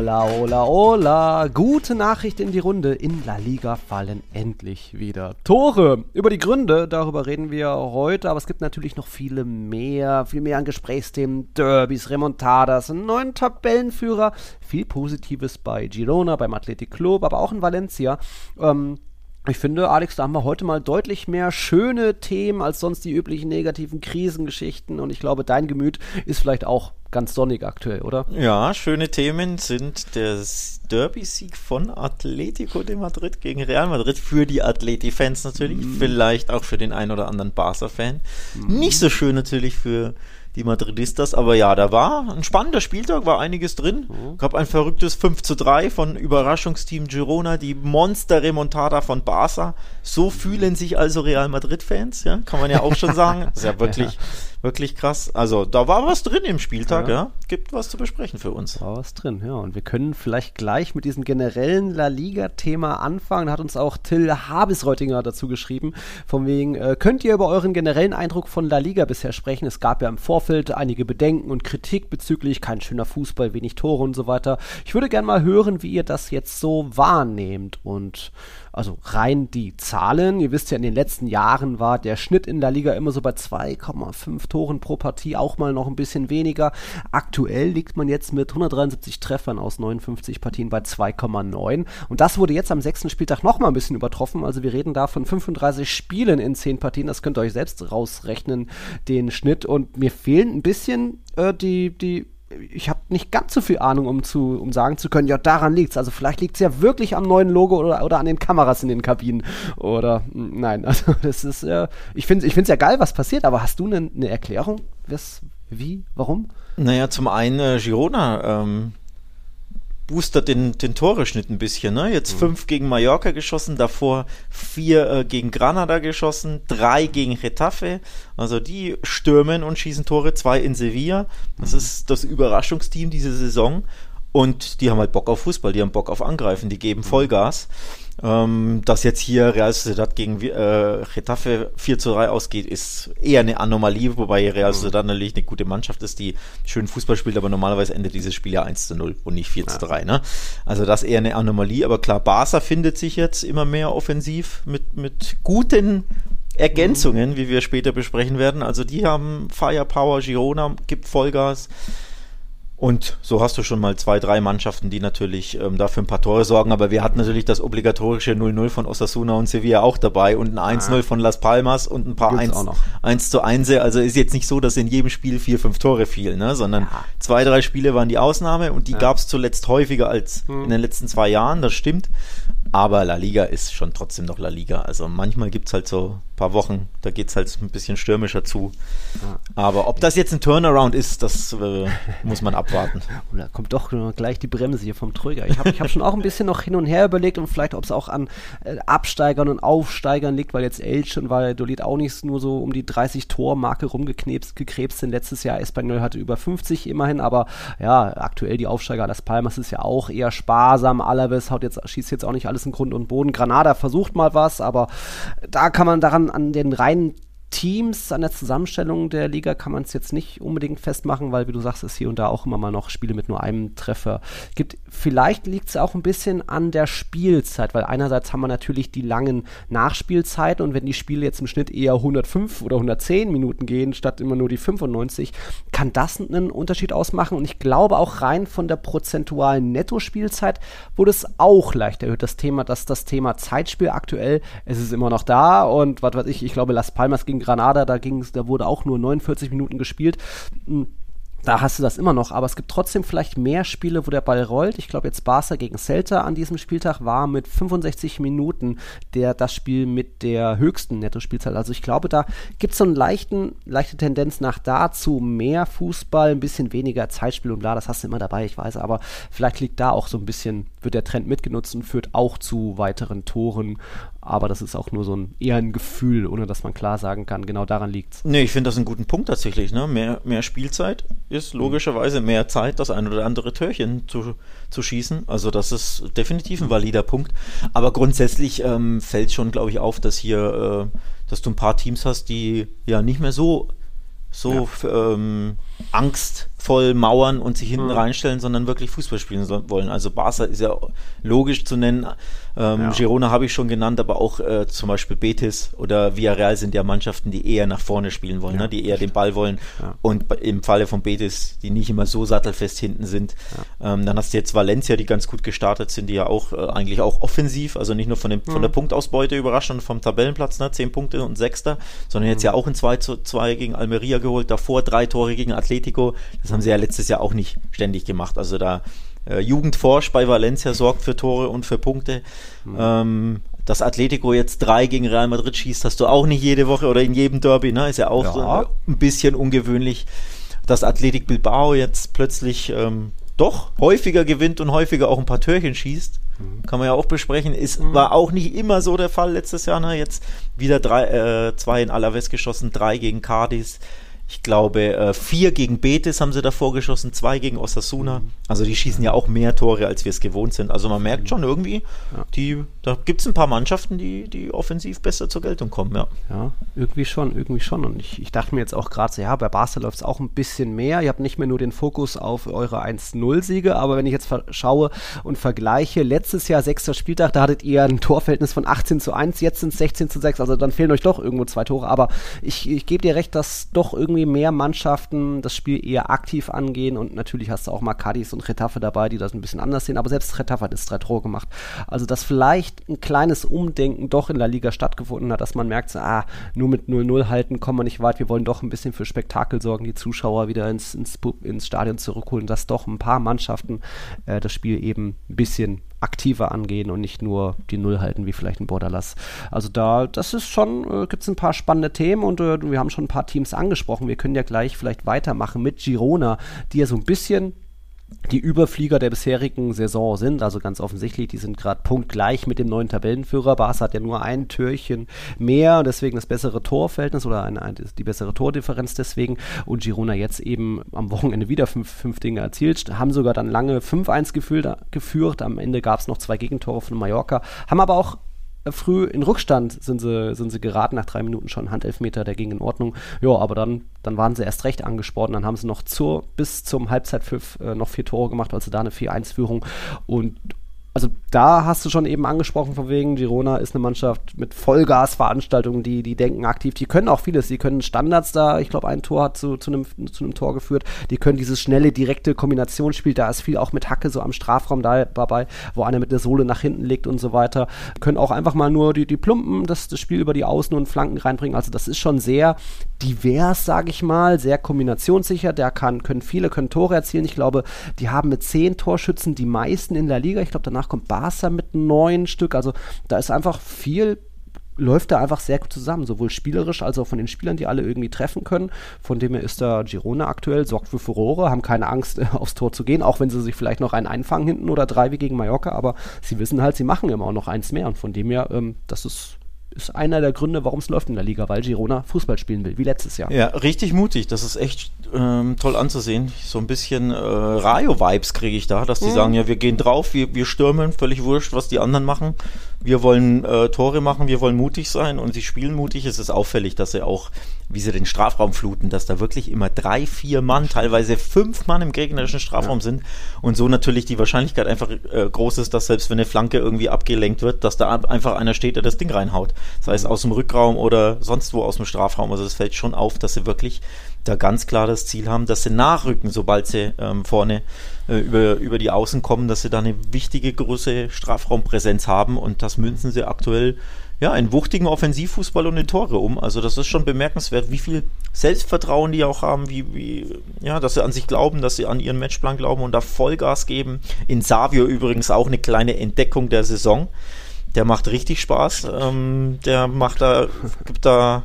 Hola, hola, hola. Gute Nachricht in die Runde. In La Liga fallen endlich wieder Tore. Über die Gründe, darüber reden wir heute, aber es gibt natürlich noch viele mehr, viel mehr an Gesprächsthemen, Derbys, Remontadas, einen neuen Tabellenführer, viel Positives bei Girona, beim Athletic Club, aber auch in Valencia. Ähm, ich finde, Alex, da haben wir heute mal deutlich mehr schöne Themen als sonst die üblichen negativen Krisengeschichten. Und ich glaube, dein Gemüt ist vielleicht auch ganz sonnig aktuell, oder? Ja, schöne Themen sind der Derby-Sieg von Atletico de Madrid gegen Real Madrid. Für die Atleti-Fans natürlich, mm. vielleicht auch für den ein oder anderen Barca-Fan. Mm. Nicht so schön natürlich für die Madridistas. Aber ja, da war ein spannender Spieltag, war einiges drin. Mhm. Gab ein verrücktes 5 zu 3 von Überraschungsteam Girona, die Monster-Remontada von Barca. So fühlen sich also Real Madrid-Fans, ja, kann man ja auch schon sagen. Das ist ja wirklich, ja. wirklich krass. Also da war was drin im Spieltag, ja. ja. Gibt was zu besprechen für uns. War was drin, ja. Und wir können vielleicht gleich mit diesem generellen La Liga-Thema anfangen. Hat uns auch Till Habisreutinger dazu geschrieben. Von wegen, äh, könnt ihr über euren generellen Eindruck von La Liga bisher sprechen? Es gab ja im Vorfeld einige Bedenken und Kritik bezüglich kein schöner Fußball, wenig Tore und so weiter. Ich würde gerne mal hören, wie ihr das jetzt so wahrnehmt und also rein die Zahlen. Ihr wisst ja, in den letzten Jahren war der Schnitt in der Liga immer so bei 2,5 Toren pro Partie, auch mal noch ein bisschen weniger. Aktuell liegt man jetzt mit 173 Treffern aus 59 Partien bei 2,9. Und das wurde jetzt am sechsten Spieltag nochmal ein bisschen übertroffen. Also wir reden da von 35 Spielen in 10 Partien. Das könnt ihr euch selbst rausrechnen, den Schnitt. Und mir fehlen ein bisschen äh, die, die ich habe nicht ganz so viel Ahnung, um, zu, um sagen zu können, ja, daran liegt's. Also vielleicht liegt's ja wirklich am neuen Logo oder, oder an den Kameras in den Kabinen. Oder nein, also das ist, äh, ich finde es ich ja geil, was passiert, aber hast du eine ne Erklärung? Was, wie, warum? Naja, zum einen äh, Girona ähm, boostert den, den Toreschnitt ein bisschen. Ne? Jetzt mhm. fünf gegen Mallorca geschossen, davor vier äh, gegen Granada geschossen, drei gegen Retafe. Also die stürmen und schießen Tore, zwei in Sevilla. Das mhm. ist das Überraschungsteam diese Saison. Und die haben halt Bock auf Fußball, die haben Bock auf Angreifen, die geben Vollgas. Ähm, dass jetzt hier Real Sociedad gegen äh, Getafe 4 zu 3 ausgeht, ist eher eine Anomalie, wobei Real Sociedad natürlich eine gute Mannschaft ist, die schön Fußball spielt, aber normalerweise endet dieses Spiel ja 1 zu 0 und nicht 4 zu 3. Ne? Also das eher eine Anomalie, aber klar, Barca findet sich jetzt immer mehr offensiv mit, mit guten Ergänzungen, wie wir später besprechen werden. Also die haben Firepower, Girona gibt Vollgas. Und so hast du schon mal zwei, drei Mannschaften, die natürlich ähm, dafür ein paar Tore sorgen. Aber wir hatten natürlich das obligatorische 0-0 von Osasuna und Sevilla auch dabei und ein 1-0 ah. von Las Palmas und ein paar 1, 1 zu 1. Also ist jetzt nicht so, dass in jedem Spiel vier, fünf Tore fielen, ne? sondern ja. zwei, drei Spiele waren die Ausnahme und die ja. gab es zuletzt häufiger als hm. in den letzten zwei Jahren, das stimmt. Aber La Liga ist schon trotzdem noch La Liga. Also manchmal gibt es halt so paar Wochen, da geht es halt ein bisschen stürmischer zu. Aber ob das jetzt ein Turnaround ist, das äh, muss man abwarten. Und da kommt doch gleich die Bremse hier vom Tröger. Ich habe ich hab schon auch ein bisschen noch hin und her überlegt und vielleicht, ob es auch an äh, Absteigern und Aufsteigern liegt, weil jetzt Elche und Valladolid auch nicht nur so um die 30 Tor-Marke rumgekrebst sind. Letztes Jahr Espanyol hatte über 50 immerhin, aber ja, aktuell die Aufsteiger Las Palmas ist ja auch eher sparsam. Alaves haut jetzt, schießt jetzt auch nicht alles in Grund und Boden. Granada versucht mal was, aber da kann man daran an den reinen Teams an der Zusammenstellung der Liga kann man es jetzt nicht unbedingt festmachen, weil, wie du sagst, es hier und da auch immer mal noch Spiele mit nur einem Treffer gibt. Vielleicht liegt es auch ein bisschen an der Spielzeit, weil einerseits haben wir natürlich die langen Nachspielzeiten und wenn die Spiele jetzt im Schnitt eher 105 oder 110 Minuten gehen, statt immer nur die 95, kann das einen Unterschied ausmachen. Und ich glaube auch rein von der prozentualen Nettospielzeit wurde es auch leicht erhöht. Das Thema, dass das Thema Zeitspiel aktuell, es ist immer noch da und was weiß ich, ich glaube, Las Palmas Granada, da ging da wurde auch nur 49 Minuten gespielt. Hm, da hast du das immer noch, aber es gibt trotzdem vielleicht mehr Spiele, wo der Ball rollt. Ich glaube jetzt Barca gegen Celta an diesem Spieltag war mit 65 Minuten der das Spiel mit der höchsten Netto-Spielzeit. Also ich glaube, da gibt es so eine leichte Tendenz nach dazu mehr Fußball, ein bisschen weniger Zeitspiel und bla, das hast du immer dabei, ich weiß, aber vielleicht liegt da auch so ein bisschen, wird der Trend mitgenutzt und führt auch zu weiteren Toren. Aber das ist auch nur so ein eher ein Gefühl, ohne dass man klar sagen kann, genau daran liegt es. Nee, ich finde das einen guten Punkt tatsächlich. Ne? Mehr, mehr Spielzeit ist logischerweise mehr Zeit, das ein oder andere Türchen zu, zu schießen. Also das ist definitiv ein valider Punkt. Aber grundsätzlich ähm, fällt schon, glaube ich, auf, dass hier, äh, dass du ein paar Teams hast, die ja nicht mehr so so ja. ähm, angstvoll mauern und sich hinten mhm. reinstellen, sondern wirklich Fußball spielen wollen. Also Barca ist ja logisch zu nennen. Ähm, ja. Girona habe ich schon genannt, aber auch äh, zum Beispiel Betis oder Villarreal sind ja Mannschaften, die eher nach vorne spielen wollen, ja. ne? die eher den Ball wollen. Ja. Und im Falle von Betis, die nicht immer so sattelfest hinten sind. Ähm, dann hast du jetzt Valencia, die ganz gut gestartet sind, die ja auch äh, eigentlich auch offensiv, also nicht nur von, dem, mhm. von der Punktausbeute überrascht und vom Tabellenplatz, ne? zehn Punkte und Sechster, sondern jetzt mhm. ja auch ein 2 zu 2 gegen Almeria geholt, davor drei Tore gegen Atletico. Das haben sie ja letztes Jahr auch nicht ständig gemacht. Also da äh, Jugendforsch bei Valencia sorgt für Tore und für Punkte. Mhm. Ähm, dass Atletico jetzt drei gegen Real Madrid schießt, hast du auch nicht jede Woche oder in jedem Derby, ne? Ist ja auch ja. ein bisschen ungewöhnlich. Dass Athletic Bilbao jetzt plötzlich ähm, doch häufiger gewinnt und häufiger auch ein paar Türchen schießt, mhm. kann man ja auch besprechen. Ist, mhm. War auch nicht immer so der Fall letztes Jahr. Ne? Jetzt wieder drei, äh, zwei in Alaves geschossen, drei gegen Cadiz ich glaube, äh, vier gegen Betis haben sie davor geschossen, zwei gegen Osasuna. Also die schießen ja auch mehr Tore, als wir es gewohnt sind. Also man merkt schon irgendwie, die, da gibt es ein paar Mannschaften, die, die offensiv besser zur Geltung kommen, ja. Ja, irgendwie schon, irgendwie schon. Und ich, ich dachte mir jetzt auch gerade so, ja, bei Barca läuft es auch ein bisschen mehr. Ihr habt nicht mehr nur den Fokus auf eure 1-0-Siege, aber wenn ich jetzt schaue und vergleiche, letztes Jahr, sechster Spieltag, da hattet ihr ein Torverhältnis von 18 zu 1, jetzt sind es 16 zu 6, also dann fehlen euch doch irgendwo zwei Tore. Aber ich, ich gebe dir recht, dass doch irgendwie irgendwie mehr Mannschaften das Spiel eher aktiv angehen. Und natürlich hast du auch mal Cadiz und Retafe dabei, die das ein bisschen anders sehen, aber selbst Retafe hat jetzt drei Tore gemacht. Also, dass vielleicht ein kleines Umdenken doch in der Liga stattgefunden hat, dass man merkt, ah, nur mit 0-0 halten kommen wir nicht weit, wir wollen doch ein bisschen für Spektakel sorgen, die Zuschauer wieder ins, ins, ins Stadion zurückholen, dass doch ein paar Mannschaften äh, das Spiel eben ein bisschen aktiver angehen und nicht nur die Null halten, wie vielleicht ein Borderlass. Also da, das ist schon, äh, gibt es ein paar spannende Themen und äh, wir haben schon ein paar Teams angesprochen. Wir können ja gleich vielleicht weitermachen mit Girona, die ja so ein bisschen die Überflieger der bisherigen Saison sind. Also ganz offensichtlich, die sind gerade punktgleich mit dem neuen Tabellenführer. Barca hat ja nur ein Türchen mehr, deswegen das bessere Torverhältnis oder eine, die bessere Tordifferenz deswegen. Und Girona jetzt eben am Wochenende wieder fünf, fünf Dinge erzielt, haben sogar dann lange 5-1 geführt. Am Ende gab es noch zwei Gegentore von Mallorca, haben aber auch früh in Rückstand sind sie, sind sie geraten, nach drei Minuten schon Handelfmeter, der ging in Ordnung. Ja, aber dann, dann waren sie erst recht angespornt, dann haben sie noch zur, bis zum Halbzeitpfiff äh, noch vier Tore gemacht, also da eine 4-1-Führung und also da hast du schon eben angesprochen, von wegen, Girona ist eine Mannschaft mit Vollgasveranstaltungen, die, die denken aktiv, die können auch vieles, die können Standards da, ich glaube, ein Tor hat zu, zu, einem, zu einem Tor geführt, die können dieses schnelle, direkte Kombinationsspiel, da ist viel auch mit Hacke so am Strafraum da, dabei, wo einer mit der Sohle nach hinten legt und so weiter, können auch einfach mal nur die, die Plumpen, das, das Spiel über die Außen und Flanken reinbringen, also das ist schon sehr divers, sage ich mal, sehr kombinationssicher, der kann, können viele, können Tore erzielen, ich glaube, die haben mit zehn Torschützen die meisten in der Liga, ich glaube, danach kommt Barca mit neun Stück. Also da ist einfach viel läuft da einfach sehr gut zusammen, sowohl spielerisch als auch von den Spielern, die alle irgendwie treffen können. Von dem her ist da Girona aktuell, sorgt für Furore, haben keine Angst, aufs Tor zu gehen, auch wenn sie sich vielleicht noch einen einfangen hinten oder drei wie gegen Mallorca, aber sie wissen halt, sie machen immer auch noch eins mehr und von dem her, ähm, das ist ist einer der Gründe, warum es läuft in der Liga, weil Girona Fußball spielen will, wie letztes Jahr. Ja, richtig mutig. Das ist echt ähm, toll anzusehen. So ein bisschen äh, Rayo-Vibes kriege ich da, dass die mhm. sagen, ja, wir gehen drauf, wir, wir stürmen, völlig wurscht, was die anderen machen wir wollen äh, Tore machen, wir wollen mutig sein und sie spielen mutig. Es ist auffällig, dass sie auch, wie sie den Strafraum fluten, dass da wirklich immer drei, vier Mann, teilweise fünf Mann im gegnerischen Strafraum ja. sind und so natürlich die Wahrscheinlichkeit einfach äh, groß ist, dass selbst wenn eine Flanke irgendwie abgelenkt wird, dass da einfach einer steht, der das Ding reinhaut. Sei es aus dem Rückraum oder sonst wo aus dem Strafraum. Also es fällt schon auf, dass sie wirklich da ganz klar das Ziel haben, dass sie nachrücken, sobald sie ähm, vorne äh, über, über die Außen kommen, dass sie da eine wichtige große Strafraumpräsenz haben und das münzen sie aktuell ja, in wuchtigen Offensivfußball und in Tore um. Also das ist schon bemerkenswert, wie viel Selbstvertrauen die auch haben, wie, wie, ja, dass sie an sich glauben, dass sie an ihren Matchplan glauben und da Vollgas geben. In Savio übrigens auch eine kleine Entdeckung der Saison. Der macht richtig Spaß. Ähm, der macht da, gibt da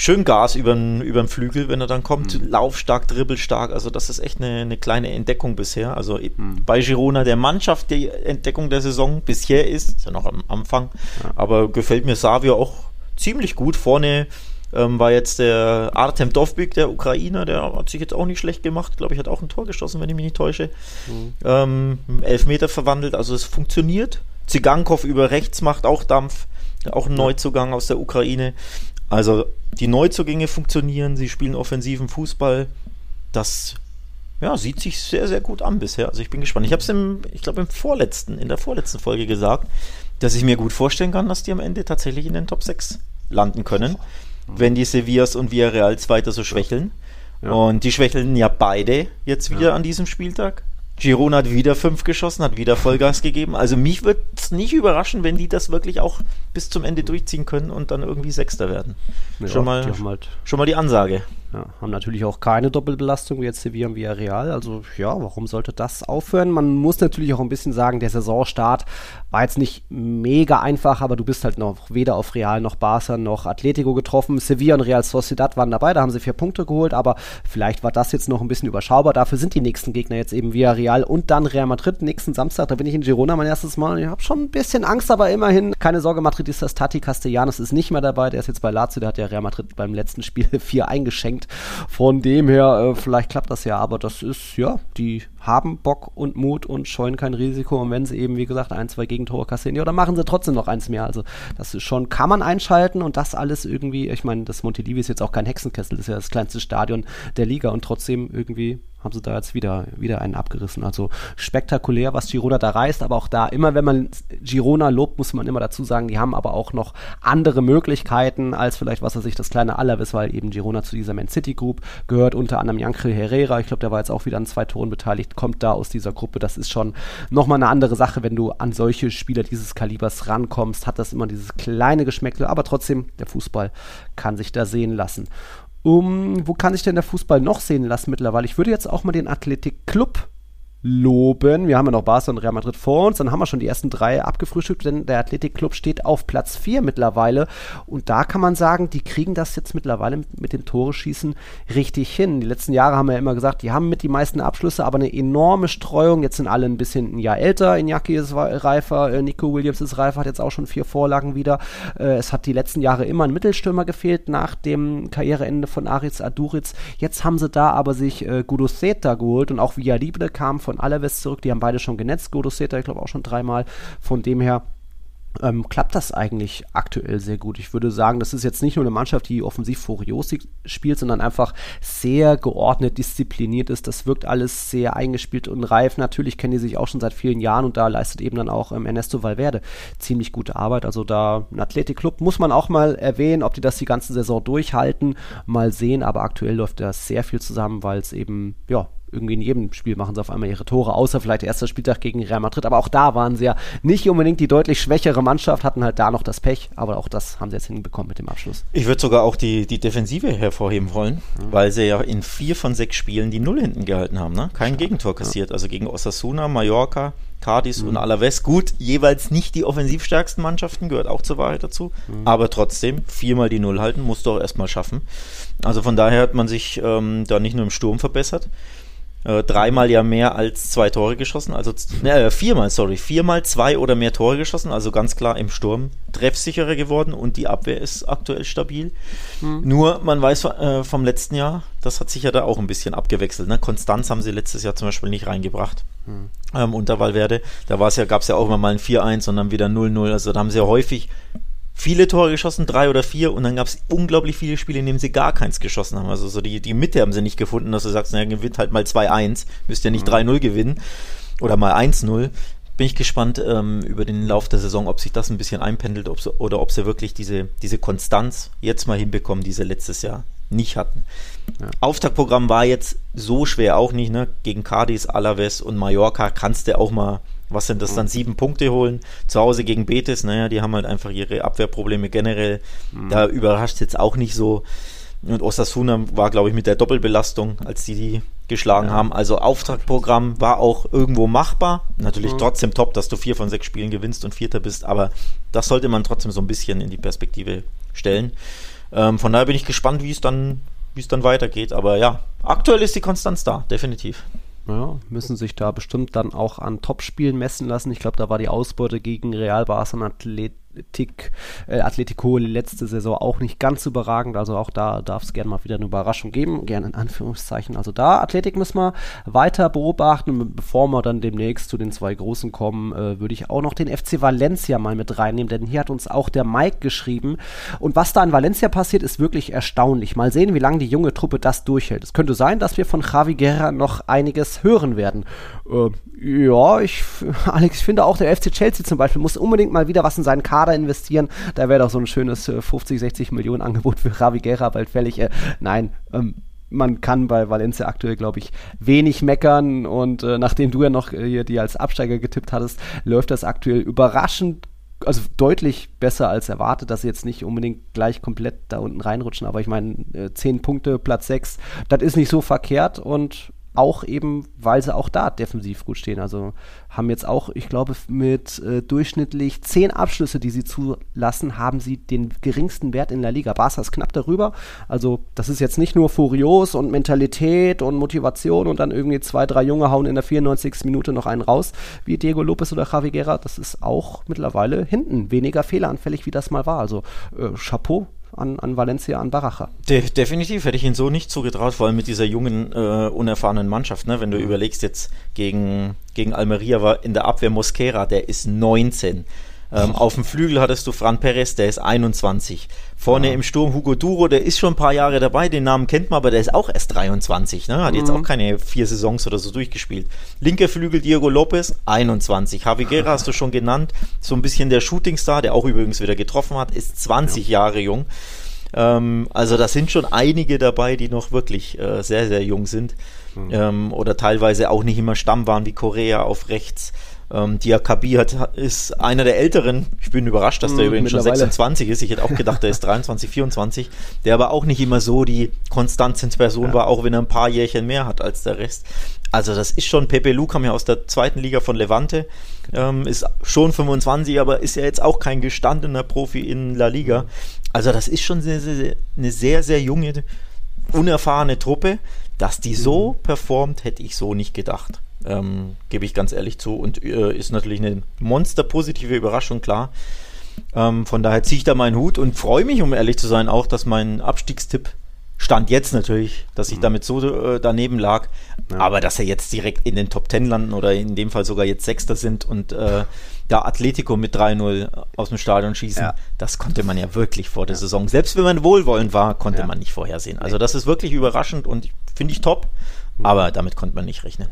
schön Gas über den Flügel, wenn er dann kommt. Mhm. Laufstark, dribbelstark. Also das ist echt eine, eine kleine Entdeckung bisher. Also mhm. bei Girona der Mannschaft die Entdeckung der Saison bisher ist, ist ja noch am Anfang, ja. aber gefällt mir Savio auch ziemlich gut. Vorne ähm, war jetzt der Artem Dovbyk, der Ukrainer, der hat sich jetzt auch nicht schlecht gemacht. Glaube ich, hat auch ein Tor geschossen, wenn ich mich nicht täusche. Mhm. Ähm, Elfmeter verwandelt, also es funktioniert. Zigankov über rechts macht auch Dampf. Auch ein Neuzugang aus der Ukraine. Also die Neuzugänge funktionieren, sie spielen offensiven Fußball. Das ja, sieht sich sehr, sehr gut an bisher. Also ich bin gespannt. Ich habe es im, ich glaube, im vorletzten, in der vorletzten Folge gesagt, dass ich mir gut vorstellen kann, dass die am Ende tatsächlich in den Top 6 landen können, wenn die Sevillas und Villarreals weiter so schwächeln. Ja. Und die schwächeln ja beide jetzt wieder ja. an diesem Spieltag. Girona hat wieder fünf geschossen, hat wieder Vollgas gegeben. Also mich würde es nicht überraschen, wenn die das wirklich auch bis zum Ende durchziehen können und dann irgendwie Sechster werden. Ja, schon, mal, halt schon mal die Ansage. Ja, haben natürlich auch keine Doppelbelastung wie jetzt Sevilla und Villarreal. Also ja, warum sollte das aufhören? Man muss natürlich auch ein bisschen sagen, der Saisonstart war jetzt nicht mega einfach, aber du bist halt noch weder auf Real noch Barca noch Atletico getroffen. Sevilla und Real Sociedad waren dabei, da haben sie vier Punkte geholt, aber vielleicht war das jetzt noch ein bisschen überschaubar. Dafür sind die nächsten Gegner jetzt eben Villarreal und dann Real Madrid nächsten Samstag. Da bin ich in Girona mein erstes Mal. Ich habe schon ein bisschen Angst, aber immerhin keine Sorge, Madrid ist das Tati Castellanos ist nicht mehr dabei. Der ist jetzt bei Lazio, der hat ja Real Madrid beim letzten Spiel vier eingeschenkt. Von dem her, äh, vielleicht klappt das ja, aber das ist, ja, die haben Bock und Mut und scheuen kein Risiko. Und wenn sie eben, wie gesagt, ein, zwei Gegentore kassieren, ja, dann machen sie trotzdem noch eins mehr. Also, das ist schon, kann man einschalten und das alles irgendwie, ich meine, das Montelivi ist jetzt auch kein Hexenkessel, das ist ja das kleinste Stadion der Liga und trotzdem irgendwie haben sie da jetzt wieder, wieder einen abgerissen. Also spektakulär, was Girona da reißt, aber auch da, immer wenn man Girona lobt, muss man immer dazu sagen, die haben aber auch noch andere Möglichkeiten als vielleicht, was er sich das kleine Alaves, weil eben Girona zu dieser Man City Group gehört, unter anderem Jankel Herrera, ich glaube, der war jetzt auch wieder an zwei Toren beteiligt, kommt da aus dieser Gruppe. Das ist schon nochmal eine andere Sache, wenn du an solche Spieler dieses Kalibers rankommst, hat das immer dieses kleine Geschmäckle, aber trotzdem, der Fußball kann sich da sehen lassen. Um, wo kann sich denn der Fußball noch sehen lassen mittlerweile? Ich würde jetzt auch mal den Athletic Club loben. Wir haben ja noch Barca und Real Madrid vor uns, dann haben wir schon die ersten drei abgefrühstückt, denn der Athletic Club steht auf Platz 4 mittlerweile und da kann man sagen, die kriegen das jetzt mittlerweile mit dem Tore-Schießen richtig hin. Die letzten Jahre haben wir ja immer gesagt, die haben mit die meisten Abschlüsse, aber eine enorme Streuung. Jetzt sind alle ein bisschen ein Jahr älter. Iñaki ist reifer, äh, Nico Williams ist reifer, hat jetzt auch schon vier Vorlagen wieder. Äh, es hat die letzten Jahre immer ein Mittelstürmer gefehlt nach dem Karriereende von Aritz Aduriz. Jetzt haben sie da aber sich äh, Gudo Seta geholt und auch Libre kam von von Alaves zurück. Die haben beide schon genetzt. Godoseta, ich glaube auch schon dreimal. Von dem her ähm, klappt das eigentlich aktuell sehr gut. Ich würde sagen, das ist jetzt nicht nur eine Mannschaft, die offensiv furios spielt, sondern einfach sehr geordnet, diszipliniert ist. Das wirkt alles sehr eingespielt und reif. Natürlich kennen die sich auch schon seit vielen Jahren und da leistet eben dann auch ähm, Ernesto Valverde ziemlich gute Arbeit. Also da ein Athletikclub muss man auch mal erwähnen, ob die das die ganze Saison durchhalten. Mal sehen, aber aktuell läuft da sehr viel zusammen, weil es eben, ja, irgendwie in jedem Spiel machen sie auf einmal ihre Tore, außer vielleicht erster Spieltag gegen Real Madrid. Aber auch da waren sie ja nicht unbedingt die deutlich schwächere Mannschaft, hatten halt da noch das Pech, aber auch das haben sie jetzt hinbekommen mit dem Abschluss. Ich würde sogar auch die, die Defensive hervorheben wollen, mhm. weil sie ja in vier von sechs Spielen die Null hinten gehalten haben, ne? Kein Stark, Gegentor kassiert. Ja. Also gegen Osasuna, Mallorca, Cardis mhm. und Alaves. Gut, jeweils nicht die offensivstärksten Mannschaften, gehört auch zur Wahrheit dazu. Mhm. Aber trotzdem, viermal die Null halten, musst du auch erstmal schaffen. Also von daher hat man sich ähm, da nicht nur im Sturm verbessert, äh, dreimal ja mehr als zwei Tore geschossen, also äh, viermal, sorry, viermal zwei oder mehr Tore geschossen, also ganz klar im Sturm treffsicherer geworden und die Abwehr ist aktuell stabil. Mhm. Nur, man weiß äh, vom letzten Jahr, das hat sich ja da auch ein bisschen abgewechselt. Ne? Konstanz haben sie letztes Jahr zum Beispiel nicht reingebracht. Mhm. Ähm, unter Valverde. Da ja, gab es ja auch immer mal ein 4-1 und dann wieder 0-0. Also da haben sie ja häufig viele Tore geschossen, drei oder vier, und dann gab es unglaublich viele Spiele, in denen sie gar keins geschossen haben. Also so die, die Mitte haben sie nicht gefunden, dass du sagst, naja, gewinnt halt mal 2-1, müsst ja nicht mhm. 3-0 gewinnen oder mal 1-0. Bin ich gespannt ähm, über den Lauf der Saison, ob sich das ein bisschen einpendelt ob sie, oder ob sie wirklich diese, diese Konstanz jetzt mal hinbekommen, die sie letztes Jahr nicht hatten. Ja. Auftaktprogramm war jetzt so schwer auch nicht, ne? Gegen Cadiz, Alaves und Mallorca kannst du auch mal was sind das dann? Sieben Punkte holen. Zu Hause gegen Betis, naja, die haben halt einfach ihre Abwehrprobleme generell. Mhm. Da überrascht jetzt auch nicht so. Und Osasuna war, glaube ich, mit der Doppelbelastung, als die die geschlagen ja. haben. Also Auftragprogramm war auch irgendwo machbar. Natürlich mhm. trotzdem top, dass du vier von sechs Spielen gewinnst und Vierter bist, aber das sollte man trotzdem so ein bisschen in die Perspektive stellen. Ähm, von daher bin ich gespannt, wie es dann, wie es dann weitergeht. Aber ja, aktuell ist die Konstanz da, definitiv. Ja, müssen sich da bestimmt dann auch an Topspielen messen lassen. Ich glaube, da war die Ausbeute gegen Real Barcelona Athlet Athletik, äh, Atletico letzte Saison auch nicht ganz überragend. Also auch da darf es gerne mal wieder eine Überraschung geben. Gerne in Anführungszeichen. Also da, Athletik müssen wir weiter beobachten. Bevor wir dann demnächst zu den zwei Großen kommen, äh, würde ich auch noch den FC Valencia mal mit reinnehmen. Denn hier hat uns auch der Mike geschrieben. Und was da in Valencia passiert, ist wirklich erstaunlich. Mal sehen, wie lange die junge Truppe das durchhält. Es könnte sein, dass wir von Javi Guerra noch einiges hören werden. Äh, ja, ich, Alex, ich finde auch, der FC Chelsea zum Beispiel muss unbedingt mal wieder was in seinen Kader investieren. Da wäre doch so ein schönes 50, äh, 60 Millionen Angebot für Javi Guerra bald fällig. Äh, nein, ähm, man kann bei Valencia aktuell, glaube ich, wenig meckern. Und äh, nachdem du ja noch äh, die als Absteiger getippt hattest, läuft das aktuell überraschend also deutlich besser als erwartet, dass sie jetzt nicht unbedingt gleich komplett da unten reinrutschen, aber ich meine, äh, 10 Punkte, Platz 6, das ist nicht so verkehrt und auch eben, weil sie auch da defensiv gut stehen. Also haben jetzt auch, ich glaube, mit äh, durchschnittlich zehn Abschlüsse, die sie zulassen, haben sie den geringsten Wert in der Liga. Barca ist knapp darüber. Also das ist jetzt nicht nur Furios und Mentalität und Motivation und dann irgendwie zwei, drei Junge hauen in der 94. Minute noch einen raus, wie Diego Lopez oder Javi Guerra. Das ist auch mittlerweile hinten weniger fehleranfällig, wie das mal war. Also äh, Chapeau an, an Valencia, an Baraja. De definitiv hätte ich ihn so nicht zugetraut, vor allem mit dieser jungen, äh, unerfahrenen Mannschaft. Ne? Wenn du mhm. überlegst, jetzt gegen, gegen Almeria war in der Abwehr Mosquera, der ist 19. Ähm, auf dem Flügel hattest du Fran Perez, der ist 21. Vorne ja. im Sturm Hugo Duro, der ist schon ein paar Jahre dabei, den Namen kennt man, aber der ist auch erst 23, ne? hat mhm. jetzt auch keine vier Saisons oder so durchgespielt. Linker Flügel Diego Lopez, 21. Javi Guerra hast du schon genannt, so ein bisschen der Shootingstar, der auch übrigens wieder getroffen hat, ist 20 ja. Jahre jung. Ähm, also da sind schon einige dabei, die noch wirklich äh, sehr, sehr jung sind. Mhm. Ähm, oder teilweise auch nicht immer Stamm waren, wie Korea auf rechts. Ähm, Diakabi hat, ist einer der älteren. Ich bin überrascht, dass der mm, übrigens schon 26 ist. Ich hätte auch gedacht, der ist 23, 24. Der aber auch nicht immer so die Konstanz ins Person ja. war, auch wenn er ein paar Jährchen mehr hat als der Rest. Also das ist schon, Pepe Lu kam ja aus der zweiten Liga von Levante, ähm, ist schon 25, aber ist ja jetzt auch kein gestandener Profi in La Liga. Also das ist schon sehr, sehr, eine sehr, sehr junge, unerfahrene Truppe. Dass die so mhm. performt, hätte ich so nicht gedacht. Ähm, Gebe ich ganz ehrlich zu. Und äh, ist natürlich eine monsterpositive Überraschung, klar. Ähm, von daher ziehe ich da meinen Hut und freue mich, um ehrlich zu sein, auch, dass mein Abstiegstipp stand jetzt natürlich, dass ich mhm. damit so äh, daneben lag. Ja. Aber dass er jetzt direkt in den Top Ten landen oder in dem Fall sogar jetzt Sechster sind und äh, da Atletico mit 3-0 aus dem Stadion schießen, ja. das konnte man ja wirklich vor der ja. Saison. Selbst wenn man wohlwollend war, konnte man nicht vorhersehen. Also das ist wirklich überraschend und finde ich top, mhm. aber damit konnte man nicht rechnen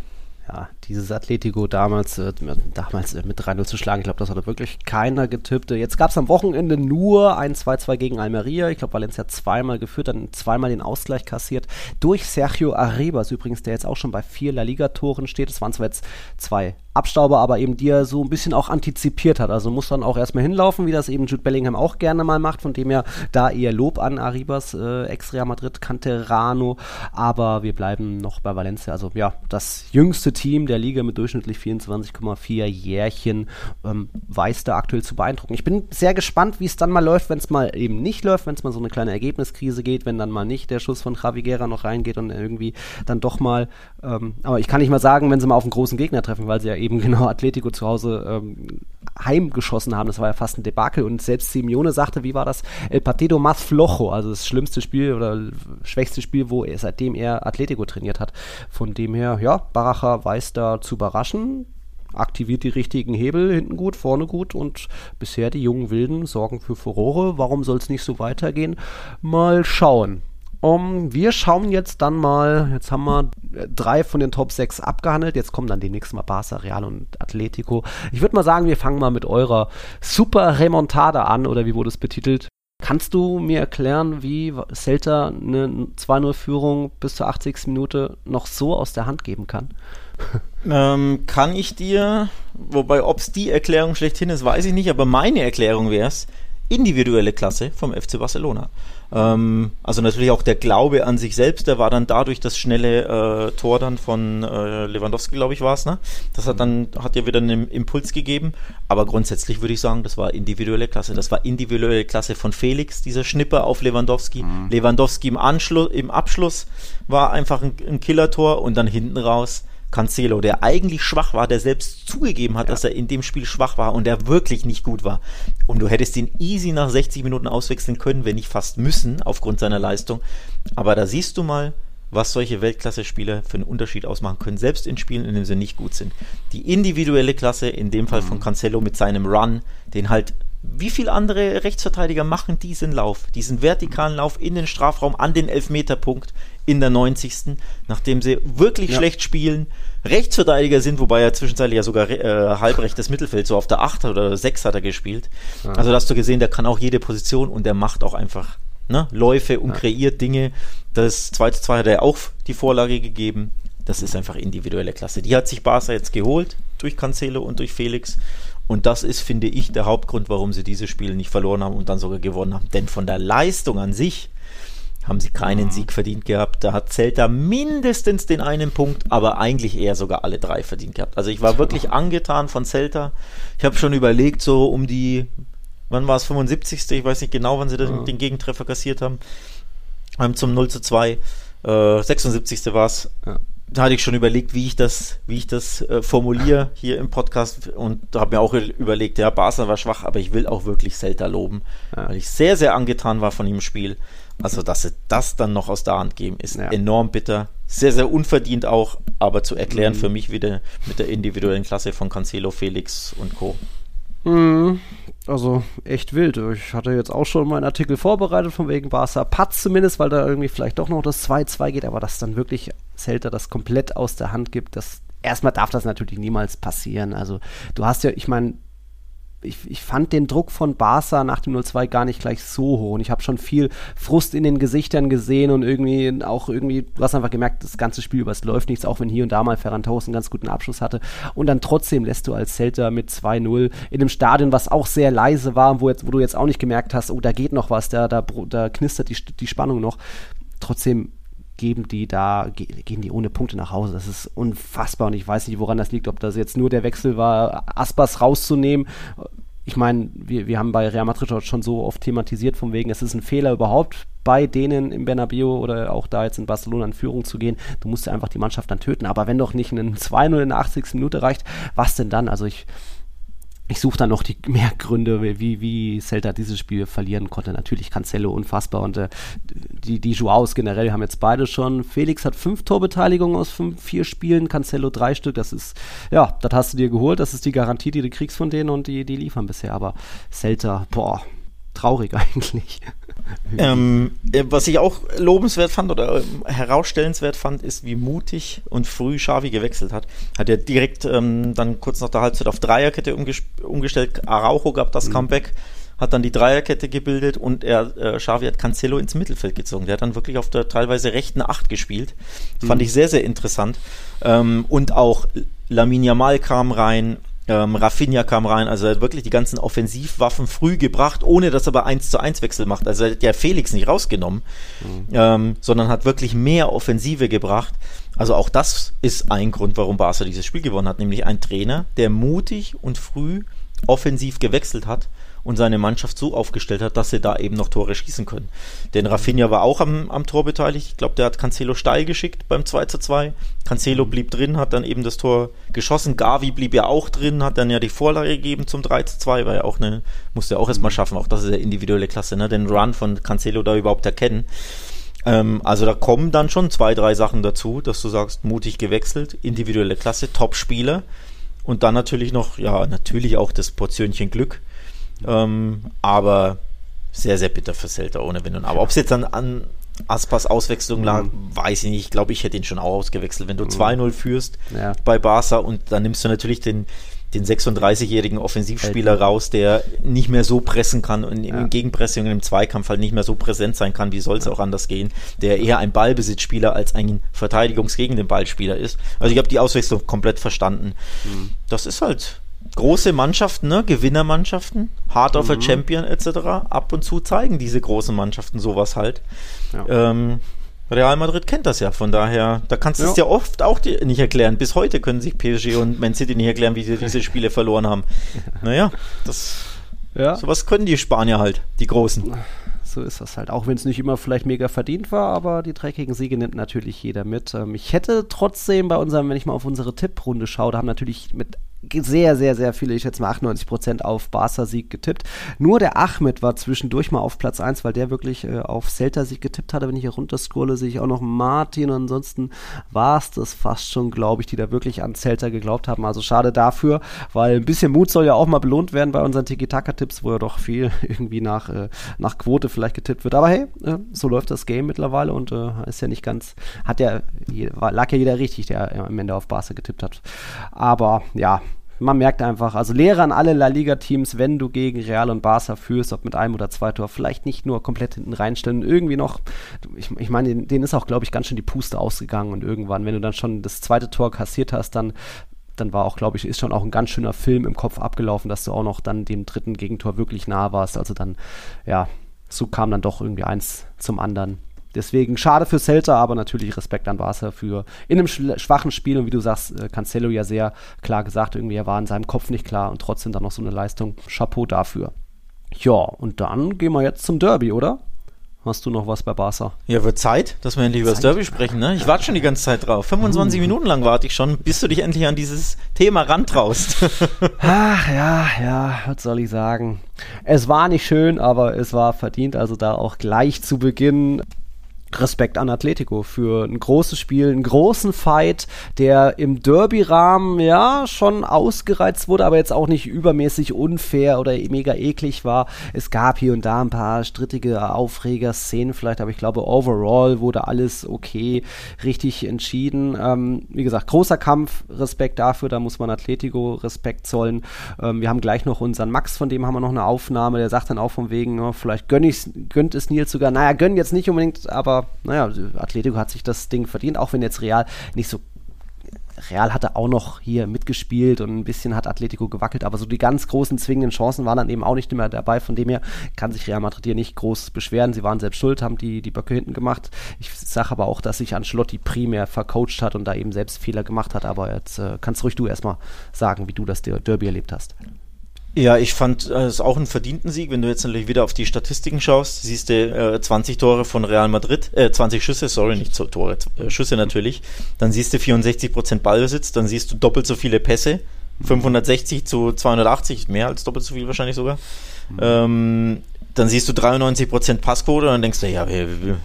ja, dieses Atletico damals, äh, damals äh, mit 3-0 zu schlagen, ich glaube, das hatte wirklich keiner getippt. Jetzt gab es am Wochenende nur ein 2-2 gegen Almeria. Ich glaube, Valencia zweimal geführt, dann zweimal den Ausgleich kassiert durch Sergio Arribas übrigens, der jetzt auch schon bei vier La Liga-Toren steht. Es waren zwar jetzt zwei Abstauber, aber eben die er so ein bisschen auch antizipiert hat. Also muss dann auch erstmal hinlaufen, wie das eben Jude Bellingham auch gerne mal macht, von dem ja da eher Lob an Arribas, äh, Ex-Real Madrid, Canterano, aber wir bleiben noch bei Valencia. Also ja, das jüngste Team der Liga mit durchschnittlich 24,4 Jährchen ähm, weiß da aktuell zu beeindrucken. Ich bin sehr gespannt, wie es dann mal läuft, wenn es mal eben nicht läuft, wenn es mal so eine kleine Ergebniskrise geht, wenn dann mal nicht der Schuss von Javi Guerra noch reingeht und irgendwie dann doch mal, ähm, aber ich kann nicht mal sagen, wenn sie mal auf einen großen Gegner treffen, weil sie ja eben eben genau Atletico zu Hause ähm, heimgeschossen haben. Das war ja fast ein Debakel. Und selbst Simeone sagte, wie war das? El Partido más flojo, also das schlimmste Spiel oder schwächste Spiel, wo er seitdem er Atletico trainiert hat. Von dem her, ja, Baracha weiß da zu überraschen aktiviert die richtigen Hebel, hinten gut, vorne gut und bisher die jungen Wilden sorgen für Furore. Warum soll es nicht so weitergehen? Mal schauen. Um, wir schauen jetzt dann mal, jetzt haben wir drei von den Top 6 abgehandelt, jetzt kommen dann die nächsten Mal Barca, Real und Atletico. Ich würde mal sagen, wir fangen mal mit eurer Super Remontada an, oder wie wurde es betitelt? Kannst du mir erklären, wie Celta eine 2-0-Führung bis zur 80. Minute noch so aus der Hand geben kann? Ähm, kann ich dir, wobei ob es die Erklärung schlechthin ist, weiß ich nicht, aber meine Erklärung wäre es, individuelle Klasse vom FC Barcelona. Ähm, also natürlich auch der Glaube an sich selbst, der war dann dadurch das schnelle äh, Tor dann von äh, Lewandowski, glaube ich, war es, ne? Das hat dann, hat ja wieder einen Impuls gegeben. Aber grundsätzlich würde ich sagen, das war individuelle Klasse. Das war individuelle Klasse von Felix, dieser Schnipper auf Lewandowski. Mhm. Lewandowski im Anschluss, im Abschluss war einfach ein, ein Killertor und dann hinten raus Cancelo, der eigentlich schwach war, der selbst zugegeben hat, ja. dass er in dem Spiel schwach war und der wirklich nicht gut war. Und du hättest ihn easy nach 60 Minuten auswechseln können, wenn nicht fast müssen, aufgrund seiner Leistung. Aber da siehst du mal, was solche Weltklasse-Spieler für einen Unterschied ausmachen können, selbst in Spielen, in denen sie nicht gut sind. Die individuelle Klasse, in dem Fall von mhm. Cancelo mit seinem Run, den halt wie viele andere Rechtsverteidiger machen diesen Lauf, diesen vertikalen Lauf in den Strafraum an den Elfmeterpunkt in der 90. Nachdem sie wirklich ja. schlecht spielen, Rechtsverteidiger sind, wobei er zwischenzeitlich ja sogar äh, halbrechtes Mittelfeld, so auf der 8 oder 6 hat er gespielt. Ja. Also da hast du gesehen, der kann auch jede Position und der macht auch einfach ne, Läufe und ja. kreiert Dinge. Das 2 zu 2 hat er auch die Vorlage gegeben. Das ist einfach individuelle Klasse. Die hat sich Barca jetzt geholt durch Cancelo und durch Felix. Und das ist, finde ich, der Hauptgrund, warum sie diese Spiele nicht verloren haben und dann sogar gewonnen haben. Denn von der Leistung an sich haben sie keinen mhm. Sieg verdient gehabt. Da hat Celta mindestens den einen Punkt, aber eigentlich eher sogar alle drei verdient gehabt. Also ich war wirklich angetan von Celta. Ich habe schon überlegt, so um die, wann war es, 75. Ich weiß nicht genau, wann sie den, den Gegentreffer kassiert haben. Zum 0 zu 2. Äh, 76. war es. Ja da hatte ich schon überlegt, wie ich das, wie ich das äh, formuliere hier im Podcast und da habe mir auch überlegt, ja, Barca war schwach, aber ich will auch wirklich Celta loben, ja. weil ich sehr, sehr angetan war von dem Spiel. Also, dass sie das dann noch aus der Hand geben, ist ja. enorm bitter. Sehr, sehr unverdient auch, aber zu erklären mhm. für mich wieder mit der individuellen Klasse von Cancelo, Felix und Co. Mhm. Also echt wild. Ich hatte jetzt auch schon meinen Artikel vorbereitet, von wegen Barca Patz zumindest, weil da irgendwie vielleicht doch noch das 2-2 geht, aber dass dann wirklich Celta das komplett aus der Hand gibt, das erstmal darf das natürlich niemals passieren. Also du hast ja, ich meine, ich, ich fand den Druck von Barca nach dem 0-2 gar nicht gleich so hoch. Und ich habe schon viel Frust in den Gesichtern gesehen und irgendwie auch irgendwie, du hast einfach gemerkt, das ganze Spiel über es läuft nichts, auch wenn hier und da mal Ferran Torres einen ganz guten Abschluss hatte. Und dann trotzdem lässt du als Celta mit 2-0 in einem Stadion, was auch sehr leise war, wo, jetzt, wo du jetzt auch nicht gemerkt hast, oh, da geht noch was, da, da, da knistert die, die Spannung noch. Trotzdem geben die da, gehen die ohne Punkte nach Hause. Das ist unfassbar und ich weiß nicht, woran das liegt, ob das jetzt nur der Wechsel war, Aspas rauszunehmen. Ich meine, wir, wir haben bei Real Madrid schon so oft thematisiert, von wegen, es ist ein Fehler überhaupt bei denen im Bernabeu oder auch da jetzt in Barcelona in Führung zu gehen. Du musst ja einfach die Mannschaft dann töten. Aber wenn doch nicht ein 2-0 in der 80. Minute reicht, was denn dann? Also ich, ich suche dann noch die mehr Gründe, wie, wie Celta dieses Spiel verlieren konnte. Natürlich Cancelo unfassbar und äh, die, die Joaos generell haben jetzt beide schon. Felix hat fünf Torbeteiligungen aus fünf, vier Spielen, Cancelo drei Stück. Das ist, ja, das hast du dir geholt. Das ist die Garantie, die du kriegst von denen und die, die liefern bisher. Aber Celta, boah, traurig eigentlich. Ähm, äh, was ich auch lobenswert fand oder ähm, herausstellenswert fand, ist, wie mutig und früh Xavi gewechselt hat. Hat er direkt ähm, dann kurz nach der Halbzeit auf Dreierkette umgestellt. Araujo gab das mhm. Comeback, hat dann die Dreierkette gebildet und er, äh, Xavi hat Cancelo ins Mittelfeld gezogen. Der hat dann wirklich auf der teilweise rechten Acht gespielt. Mhm. Fand ich sehr, sehr interessant. Ähm, und auch Lamin Yamal kam rein, ähm, Rafinha kam rein, also er hat wirklich die ganzen Offensivwaffen früh gebracht, ohne dass er aber 1 zu 1 Wechsel macht. Also er hat ja Felix nicht rausgenommen, mhm. ähm, sondern hat wirklich mehr Offensive gebracht. Also auch das ist ein Grund, warum Barca dieses Spiel gewonnen hat, nämlich ein Trainer, der mutig und früh offensiv gewechselt hat und seine Mannschaft so aufgestellt hat, dass sie da eben noch Tore schießen können. Denn Rafinha war auch am, am Tor beteiligt. Ich glaube, der hat Cancelo steil geschickt beim 2 zu 2. Cancelo blieb drin, hat dann eben das Tor geschossen. Gavi blieb ja auch drin, hat dann ja die Vorlage gegeben zum 3 zu 2, weil er auch eine, musste er auch erstmal schaffen. Auch das ist ja individuelle Klasse, ne? Den Run von Cancelo da überhaupt erkennen. Ähm, also da kommen dann schon zwei, drei Sachen dazu, dass du sagst, mutig gewechselt, individuelle Klasse, Top-Spieler. Und dann natürlich noch, ja, natürlich auch das Portionchen Glück ähm, aber sehr, sehr bitter für Celta ohne Wenn und Aber. Ob es jetzt an, an Aspas Auswechslung lag, mhm. weiß ich nicht. Ich glaube, ich hätte ihn schon auch ausgewechselt. Wenn du mhm. 2-0 führst ja. bei Barca und dann nimmst du natürlich den, den 36-jährigen Offensivspieler Elten. raus, der nicht mehr so pressen kann und ja. im Gegenpressing und im Zweikampf halt nicht mehr so präsent sein kann, wie soll es ja. auch anders gehen, der eher ein Ballbesitzspieler als ein Verteidigungs gegen den Ballspieler ist. Also ich habe die Auswechslung komplett verstanden. Mhm. Das ist halt große Mannschaften, ne, Gewinnermannschaften, Heart of a Champion etc. ab und zu zeigen diese großen Mannschaften sowas halt. Ja. Ähm, Real Madrid kennt das ja, von daher, da kannst du es Ja. ja oft auch nicht erklären. Bis heute können sich PSG und Man City nicht erklären, wie sie diese Spiele verloren haben. Naja, das, Ja. sowas können die Spanier halt, die Großen. So ist das halt. Auch wenn es nicht immer vielleicht mega verdient war, aber die dreckigen Siege nimmt natürlich jeder mit. Ähm, ich hätte trotzdem bei unserem, wenn ich mal auf unsere Tipprunde schaue, da haben natürlich mit sehr, sehr, sehr viele, ich schätze mal 98% auf Barca-Sieg getippt. Nur der Ahmed war zwischendurch mal auf Platz 1, weil der wirklich äh, auf Celta-Sieg getippt hatte. Wenn ich hier runterscrolle, sehe ich auch noch Martin. Ansonsten war es das fast schon, glaube ich, die da wirklich an Celta geglaubt haben. Also schade dafür, weil ein bisschen Mut soll ja auch mal belohnt werden bei unseren Tiki-Taka-Tipps, wo ja doch viel irgendwie nach, äh, nach Quote vielleicht getippt wird. Aber hey, äh, so läuft das Game mittlerweile und äh, ist ja nicht ganz, hat ja, lag ja jeder richtig, der am Ende auf Barca getippt hat. Aber ja, man merkt einfach, also Lehre an alle La Liga-Teams, wenn du gegen Real und Barca führst, ob mit einem oder zwei Tor, vielleicht nicht nur komplett hinten reinstellen, irgendwie noch, ich, ich meine, denen, ist auch, glaube ich, ganz schön die Puste ausgegangen und irgendwann, wenn du dann schon das zweite Tor kassiert hast, dann dann war auch, glaube ich, ist schon auch ein ganz schöner Film im Kopf abgelaufen, dass du auch noch dann dem dritten Gegentor wirklich nah warst. Also dann, ja, so kam dann doch irgendwie eins zum anderen. Deswegen schade für Celta, aber natürlich Respekt an Barca für in einem schwachen Spiel und wie du sagst, äh, Cancelo ja sehr klar gesagt, irgendwie er war in seinem Kopf nicht klar und trotzdem dann noch so eine Leistung. Chapeau dafür. Ja, und dann gehen wir jetzt zum Derby, oder? Hast du noch was bei Barca? Ja, wird Zeit, dass wir endlich über das. Derby sprechen, ne? Ich warte schon die ganze Zeit drauf. 25 Minuten lang warte ich schon, bis du dich endlich an dieses Thema rantraust. Ach ja, ja, was soll ich sagen? Es war nicht schön, aber es war verdient. Also da auch gleich zu Beginn Respekt an Atletico für ein großes Spiel, einen großen Fight, der im Derby-Rahmen ja schon ausgereizt wurde, aber jetzt auch nicht übermäßig unfair oder mega eklig war. Es gab hier und da ein paar strittige Aufreger-Szenen vielleicht, aber ich glaube, overall wurde alles okay, richtig entschieden. Ähm, wie gesagt, großer Kampf, Respekt dafür, da muss man Atletico Respekt zollen. Ähm, wir haben gleich noch unseren Max, von dem haben wir noch eine Aufnahme, der sagt dann auch von wegen, ja, vielleicht gönn ich's, gönnt es Nils sogar. Naja, gönnen jetzt nicht unbedingt, aber naja, Atletico hat sich das Ding verdient, auch wenn jetzt Real nicht so Real hatte auch noch hier mitgespielt und ein bisschen hat Atletico gewackelt, aber so die ganz großen zwingenden Chancen waren dann eben auch nicht mehr dabei. Von dem her kann sich Real Madrid hier nicht groß beschweren. Sie waren selbst schuld, haben die, die Böcke hinten gemacht. Ich sage aber auch, dass sich Ancelotti primär vercoacht hat und da eben selbst Fehler gemacht hat. Aber jetzt äh, kannst ruhig du erstmal sagen, wie du das Der- Derby erlebt hast. Ja, ich fand äh, es auch einen verdienten Sieg. Wenn du jetzt natürlich wieder auf die Statistiken schaust, siehst du äh, 20 Tore von Real Madrid, äh, 20 Schüsse, sorry, nicht so Tore, äh, Schüsse natürlich. Dann siehst du 64% Ballbesitz, dann siehst du doppelt so viele Pässe, 560 zu 280, mehr als doppelt so viel wahrscheinlich sogar. Ähm, dann siehst du 93% Passquote und dann denkst du, ja,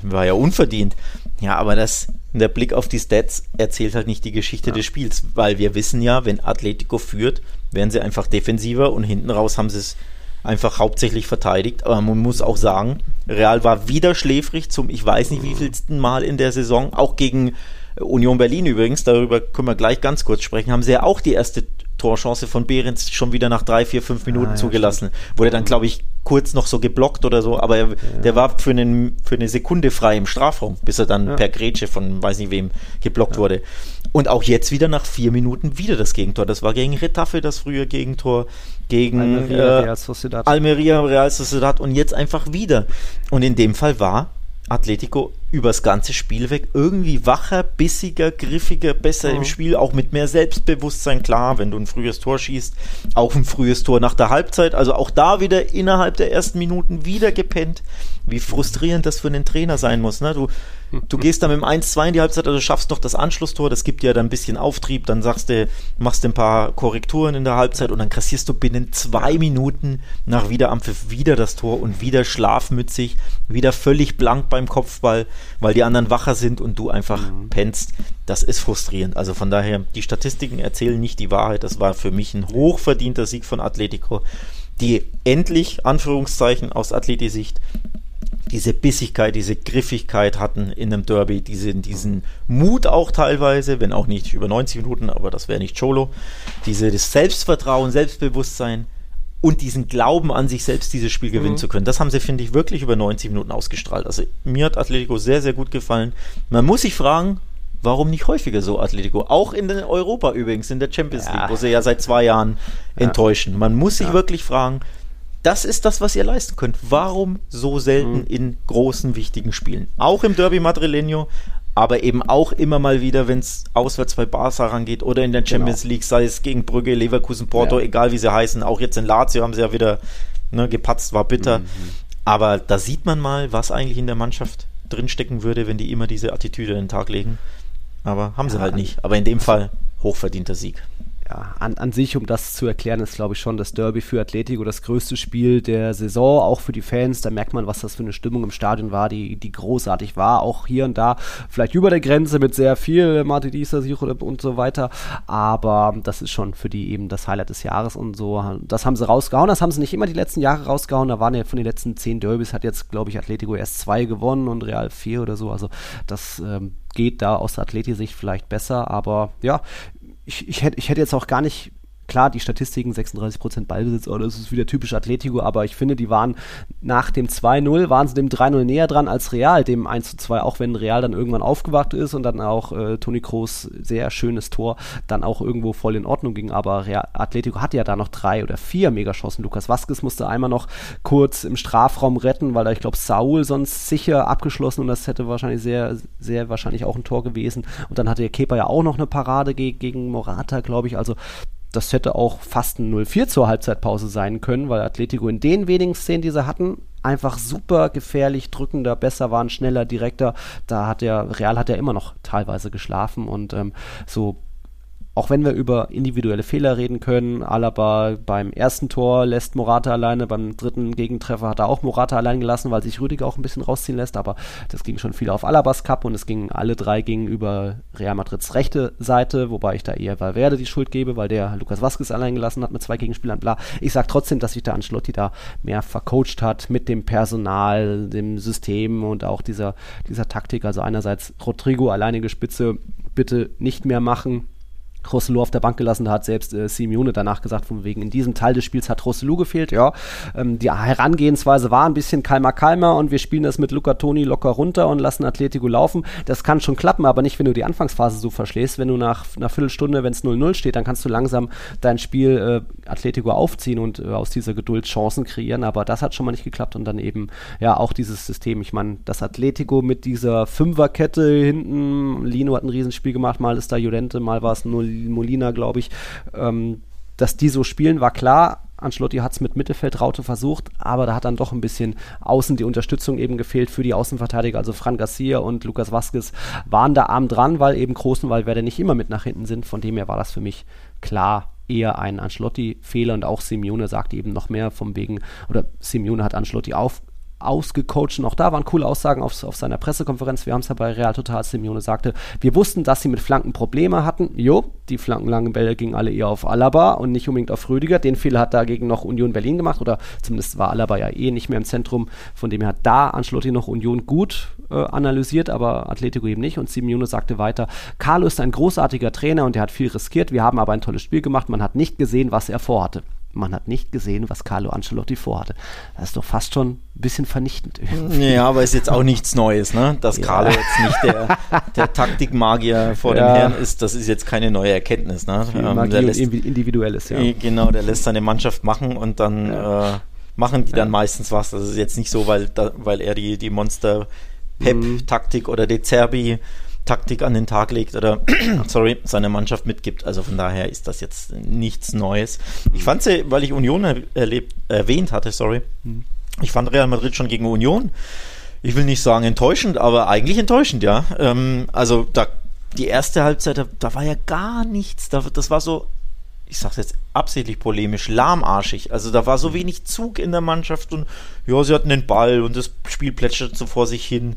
war ja unverdient. Ja, aber das, der Blick auf die Stats erzählt halt nicht die Geschichte des Spiels, weil wir wissen ja, wenn Atletico führt, werden sie einfach defensiver und hinten raus haben sie es einfach hauptsächlich verteidigt. Aber man muss auch sagen, Real war wieder schläfrig zum, ich weiß nicht wievielsten Mal in der Saison, auch gegen Union Berlin übrigens, darüber können wir gleich ganz kurz sprechen, haben sie ja auch die erste Torchance von Behrens schon wieder nach drei, vier, fünf Minuten Ah, ja, zugelassen. Wurde dann, glaube ich, kurz noch so geblockt oder so, aber er, der war für, einen, für eine Sekunde frei im Strafraum, bis er dann Ja. per Grätsche von weiß nicht wem geblockt wurde. Und auch jetzt wieder nach vier Minuten wieder das Gegentor. Das war gegen Retafe das frühe Gegentor, gegen Almeria, äh, Real Sociedad. Almeria, Real Sociedad und jetzt einfach wieder. Und in dem Fall war Atletico übers ganze Spiel weg irgendwie wacher, bissiger, griffiger, besser Mhm. im Spiel, auch mit mehr Selbstbewusstsein. Klar, wenn du ein frühes Tor schießt, auch ein frühes Tor nach der Halbzeit. Also auch da wieder innerhalb der ersten Minuten wieder gepennt. Wie frustrierend das für einen Trainer sein muss. Ne? Du, du gehst dann mit dem 1-2 in die Halbzeit, also schaffst noch das Anschlusstor, das gibt dir dann ein bisschen Auftrieb, dann sagst du, machst du ein paar Korrekturen in der Halbzeit und dann kassierst du binnen zwei Minuten nach Wiederanpfiff wieder das Tor und wieder schlafmützig, wieder völlig blank beim Kopfball, weil die anderen wacher sind und du einfach pennst. Das ist frustrierend. Also von daher, die Statistiken erzählen nicht die Wahrheit. Das war für mich ein hochverdienter Sieg von Atletico, die endlich, Anführungszeichen, aus Atleti-Sicht diese Bissigkeit, diese Griffigkeit hatten in einem Derby, diese, diesen Mut auch teilweise, wenn auch nicht über 90 Minuten, aber das wäre nicht Cholo, diese, das Selbstvertrauen, Selbstbewusstsein und diesen Glauben an sich selbst, dieses Spiel gewinnen zu können. Das haben sie, finde ich, wirklich über 90 Minuten ausgestrahlt. Also mir hat Atletico sehr, sehr gut gefallen. Man muss sich fragen, Warum nicht häufiger so Atletico? Auch in Europa übrigens, in der Champions Ja. League, wo sie ja seit zwei Jahren enttäuschen. Man muss sich Ja. wirklich fragen, das ist das, was ihr leisten könnt. Warum so selten Mhm. in großen, wichtigen Spielen? Auch im Derby Madrileño, aber eben auch immer mal wieder, wenn es auswärts bei Barca rangeht oder in der Champions League, sei es gegen Brügge, Leverkusen, Porto, Genau. Ja. egal wie sie heißen. Auch jetzt in Lazio haben sie ja wieder ne, gepatzt, war bitter. Mhm. Aber da sieht man mal, was eigentlich in der Mannschaft drinstecken würde, wenn die immer diese Attitüde an den Tag legen. Aber haben sie Ja, halt nicht. Aber in dem Fall hochverdienter Sieg. Ja, an, an sich, um das zu erklären, ist, glaube ich, schon das Derby für Atletico das größte Spiel der Saison, auch für die Fans. Da merkt man, was das für eine Stimmung im Stadion war, die, die großartig war. Auch hier und da, vielleicht über der Grenze mit sehr viel Madridista und so weiter. Aber das ist schon für die eben das Highlight des Jahres und so. Das haben sie rausgehauen. Das haben sie nicht immer die letzten Jahre rausgehauen. Da waren ja von den letzten zehn Derbys hat jetzt, glaube ich, Atletico erst zwei gewonnen und Real vier oder so. Also das ähm, geht da aus der Atleti-Sicht vielleicht besser. Aber ja, ich, ich, hätte, ich hätte jetzt auch gar nicht, klar, die Statistiken 36% Ballbesitz, oh, das ist wieder typisch Atletico, aber ich finde, die waren nach dem 2-0, waren sie dem 3-0 näher dran als Real, dem 1-2, auch wenn Real dann irgendwann aufgewacht ist und dann auch äh, Toni Kroos sehr schönes Tor dann auch irgendwo voll in Ordnung ging, aber Real, Atletico hatte ja da noch drei oder vier Megachancen. Lukas Vasquez musste einmal noch kurz im Strafraum retten, weil da, ich glaube, Saul sonst sicher abgeschlossen und das hätte wahrscheinlich sehr, sehr wahrscheinlich auch ein Tor gewesen. Und dann hatte der Kepa ja auch noch eine Parade ge gegen Morata, glaube ich. Also das hätte auch fast ein 0-4 zur Halbzeitpause sein können, weil Atletico in den wenigen Szenen, die sie hatten, einfach super gefährlich, drückender, besser waren, schneller, direkter. Da hat der Real hat ja immer noch teilweise geschlafen und ähm, so auch wenn wir über individuelle Fehler reden können, Alaba beim ersten Tor lässt Morata alleine, beim dritten Gegentreffer hat er auch Morata allein gelassen, weil sich Rüdiger auch ein bisschen rausziehen lässt, aber das ging schon viel auf Alabas Cup und es gingen alle drei gingen über Real Madrids rechte Seite, wobei ich da eher Valverde die Schuld gebe, weil der Lukas Vasquez allein gelassen hat mit zwei Gegenspielern, bla. Ich sag trotzdem, dass sich der Ancelotti da mehr vercoacht hat mit dem Personal, dem System und auch dieser, dieser Taktik. Also einerseits Rodrigo alleinige Spitze bitte nicht mehr machen, Rosselló auf der Bank gelassen, da hat selbst äh, Simeone danach gesagt, von wegen, in diesem Teil des Spiels hat Rosselló gefehlt, ja. Ähm, die Herangehensweise war ein bisschen kalmer, kalmer und wir spielen das mit Luca Toni locker runter und lassen Atletico laufen. Das kann schon klappen, aber nicht, wenn du die Anfangsphase so verschläfst. Wenn du nach einer Viertelstunde, wenn es 0-0 steht, dann kannst du langsam dein Spiel äh, Atletico aufziehen und äh, aus dieser Geduld Chancen kreieren, aber das hat schon mal nicht geklappt und dann eben, ja, auch dieses System. Ich meine, das Atletico mit dieser Fünferkette hinten, Lino hat ein Riesenspiel gemacht, mal ist da Judente, mal war es nur Molina, glaube ich, ähm, dass die so spielen, war klar. Ancelotti hat es mit Mittelfeldraute versucht, aber da hat dann doch ein bisschen außen die Unterstützung eben gefehlt für die Außenverteidiger. Also Fran Garcia und Lukas Vasquez waren da arm dran, weil eben Großen, weil Werder nicht immer mit nach hinten sind. Von dem her war das für mich klar eher ein Ancelotti-Fehler und auch Simeone sagte eben noch mehr vom wegen, oder Simeone hat Ancelotti auf, ausgecoacht und auch da waren coole Aussagen auf, auf seiner Pressekonferenz. Wir haben es ja bei Real Total, Simeone sagte, wir wussten, dass sie mit Flanken Probleme hatten. Jo, die flankenlangen Bälle gingen alle eher auf Alaba und nicht unbedingt auf Rüdiger. Den Fehler hat dagegen noch Union Berlin gemacht oder zumindest war Alaba ja eh nicht mehr im Zentrum. Von dem her hat da Ancelotti noch Union gut äh, analysiert, aber Atletico eben nicht. Und Simeone sagte weiter, Carlo ist ein großartiger Trainer und er hat viel riskiert. Wir haben aber ein tolles Spiel gemacht. Man hat nicht gesehen, was er vorhatte man hat nicht gesehen, was Carlo Ancelotti vorhatte. Das ist doch fast schon ein bisschen vernichtend. Ja, aber ist jetzt auch nichts Neues, ne? Dass Ja. Carlo jetzt nicht der, der Taktikmagier vor Ja. dem Herrn ist, das ist jetzt keine neue Erkenntnis, ne? Ähm, der lässt, irgendwie Individuelles, ja. eh, Genau, der lässt seine Mannschaft machen und dann Ja. äh, machen die dann meistens was. Das ist jetzt nicht so, weil, da, weil er die, die Mhm. Monster-Pep-Taktik oder De Zerbi Taktik an den Tag legt oder sorry, seine Mannschaft mitgibt. Also von daher ist das jetzt nichts Neues. Ich fand sie, weil ich Union er, erlebt, erwähnt hatte, sorry. Mhm. Ich fand Real Madrid schon gegen Union. Ich will nicht sagen enttäuschend, aber eigentlich enttäuschend, ja. Ähm, also da die erste Halbzeit, da, da war ja gar nichts. Da, das war so, ich sag's jetzt absichtlich polemisch, lahmarschig. Also da war so wenig Zug in der Mannschaft und ja, sie hatten den Ball und das Spiel plätscherte so vor sich hin.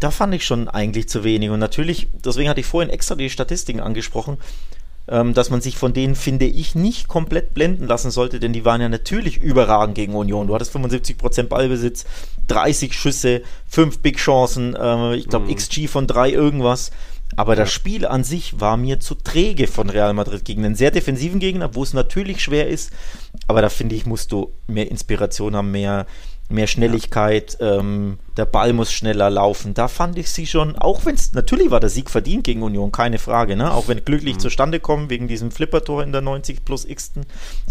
Da fand ich schon eigentlich zu wenig. Und natürlich, deswegen hatte ich vorhin extra die Statistiken angesprochen, ähm, dass man sich von denen, finde ich, nicht komplett blenden lassen sollte, denn die waren ja natürlich überragend gegen Union. Du hattest 75% Ballbesitz, 30 Schüsse, 5 Big Chancen, äh, ich glaube Mhm. XG von 3 irgendwas. Aber das Spiel an sich war mir zu träge von Real Madrid gegen einen sehr defensiven Gegner, wo es natürlich schwer ist. Aber da finde ich, musst du mehr Inspiration haben, mehr, mehr Schnelligkeit, ja. ähm, der Ball muss schneller laufen. Da fand ich sie schon, auch wenn es, natürlich war der Sieg verdient gegen Union, keine Frage, ne? auch wenn glücklich mhm. zustande kommen wegen diesem Flippertor in der 90 plus x.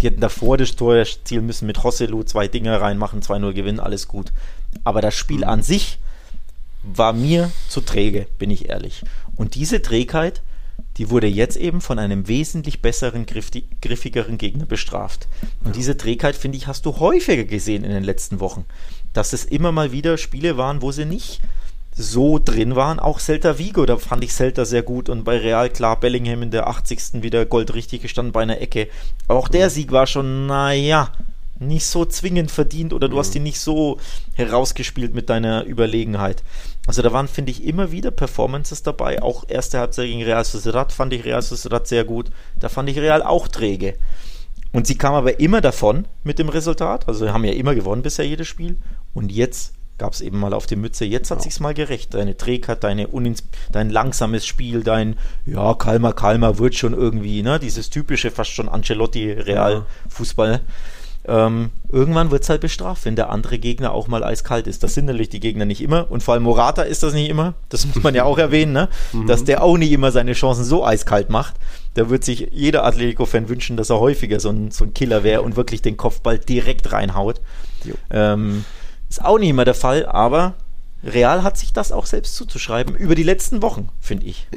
Die hätten davor das Tor erzielen müssen mit Hosselu, zwei Dinge reinmachen, 2-0 gewinnen, alles gut. Aber das Spiel mhm. an sich war mir zu träge, bin ich ehrlich. Und diese Trägheit, die wurde jetzt eben von einem wesentlich besseren, griffigeren Gegner bestraft. Und diese Trägheit, finde ich, hast du häufiger gesehen in den letzten Wochen. Dass es immer mal wieder Spiele waren, wo sie nicht so drin waren. Auch Celta Vigo, da fand ich Celta sehr gut. Und bei Real, klar, Bellingham in der 80. wieder goldrichtig gestanden bei einer Ecke. Auch der Sieg war schon, naja, nicht so zwingend verdient oder du mhm. hast ihn nicht so herausgespielt mit deiner Überlegenheit. Also da waren, finde ich, immer wieder Performances dabei. Auch erste Halbzeit gegen Real Sociedad fand ich Real Sociedad sehr gut. Da fand ich Real auch träge. Und sie kam aber immer davon mit dem Resultat. Also haben ja immer gewonnen bisher jedes Spiel. Und jetzt gab es eben mal auf die Mütze. Jetzt hat ja. sich's mal gerecht. Deine Trägheit, deine dein langsames Spiel, dein ja, Kalmer, Kalmer wird schon irgendwie, ne? Dieses typische, fast schon Ancelotti-Real-Fußball. Ja ähm, irgendwann wird es halt bestraft, wenn der andere Gegner auch mal eiskalt ist. Das sind natürlich die Gegner nicht immer und vor allem Morata ist das nicht immer. Das muss man ja auch erwähnen, ne? Mhm. dass der auch nicht immer seine Chancen so eiskalt macht. Da wird sich jeder Atletico-Fan wünschen, dass er häufiger so ein, so ein Killer wäre und wirklich den Kopfball direkt reinhaut. Ähm, ist auch nicht immer der Fall, aber Real hat sich das auch selbst zuzuschreiben über die letzten Wochen, finde ich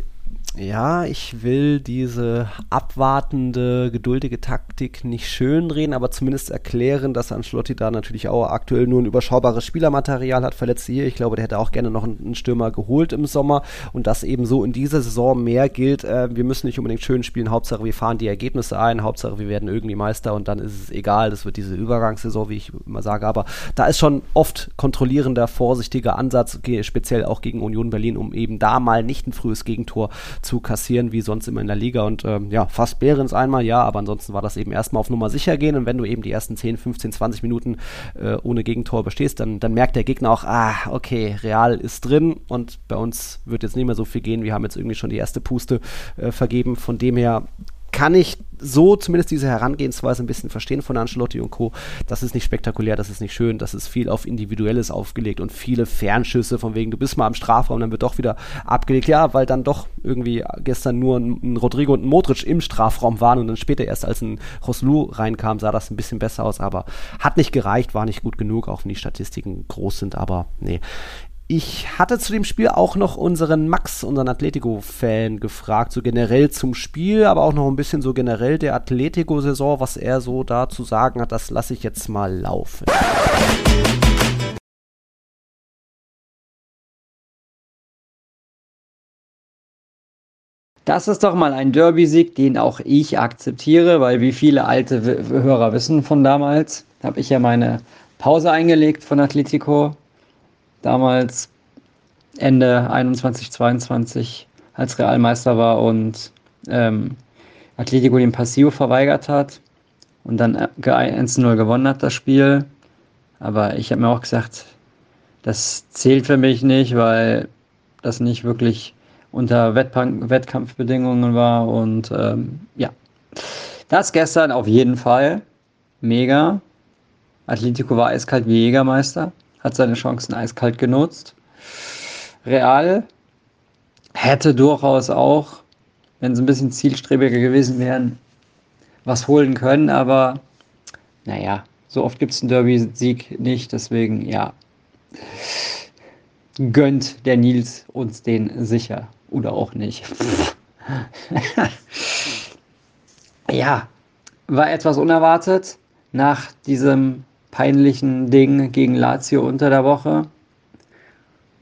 ja, ich will diese abwartende, geduldige Taktik nicht schönreden, aber zumindest erklären, dass Ancelotti da natürlich auch aktuell nur ein überschaubares Spielermaterial hat, verletzt hier. Ich glaube, der hätte auch gerne noch einen Stürmer geholt im Sommer. Und dass eben so in dieser Saison mehr gilt, äh, wir müssen nicht unbedingt schön spielen, Hauptsache wir fahren die Ergebnisse ein, Hauptsache wir werden irgendwie Meister und dann ist es egal, das wird diese Übergangssaison, wie ich immer sage, aber da ist schon oft kontrollierender, vorsichtiger Ansatz, speziell auch gegen Union Berlin, um eben da mal nicht ein frühes Gegentor zu kassieren wie sonst immer in der Liga. Und ähm, ja, fast Behrens einmal, ja, aber ansonsten war das eben erstmal auf Nummer sicher gehen. Und wenn du eben die ersten 10, 15, 20 Minuten äh, ohne Gegentor bestehst, dann, dann merkt der Gegner auch, ah, okay, Real ist drin und bei uns wird jetzt nicht mehr so viel gehen. Wir haben jetzt irgendwie schon die erste Puste äh, vergeben. Von dem her kann ich so zumindest diese Herangehensweise ein bisschen verstehen von Ancelotti und Co. Das ist nicht spektakulär, das ist nicht schön, das ist viel auf Individuelles aufgelegt und viele Fernschüsse von wegen, du bist mal am Strafraum, dann wird doch wieder abgelegt. Ja, weil dann doch irgendwie gestern nur ein, Rodrigo und ein Modric im Strafraum waren und dann später erst als ein Roslu reinkam, sah das ein bisschen besser aus, aber hat nicht gereicht, war nicht gut genug, auch wenn die Statistiken groß sind, aber nee. Ich hatte zu dem Spiel auch noch unseren Max, unseren Atletico-Fan, gefragt, so generell zum Spiel, aber auch noch ein bisschen so generell der Atletico-Saison, was er so da zu sagen hat, das lasse ich jetzt mal laufen. Das ist doch mal ein Derby-Sieg, den auch ich akzeptiere, weil wie viele alte Hörer wissen von damals, habe ich ja meine Pause eingelegt von Atletico damals Ende 21, 22 als Realmeister war und ähm, Atletico den Passio verweigert hat und dann 1-0 gewonnen hat, das Spiel. Aber ich habe mir auch gesagt, das zählt für mich nicht, weil das nicht wirklich unter Wettpunk Wettkampfbedingungen war. Und ähm, ja, das gestern auf jeden Fall mega. Atletico war eiskalt wie Jägermeister hat seine Chancen eiskalt genutzt. Real hätte durchaus auch, wenn sie ein bisschen zielstrebiger gewesen wären, was holen können, aber naja, so oft gibt es einen Derby-Sieg nicht, deswegen ja, gönnt der Nils uns den sicher oder auch nicht. ja, war etwas unerwartet nach diesem peinlichen Ding gegen Lazio unter der Woche.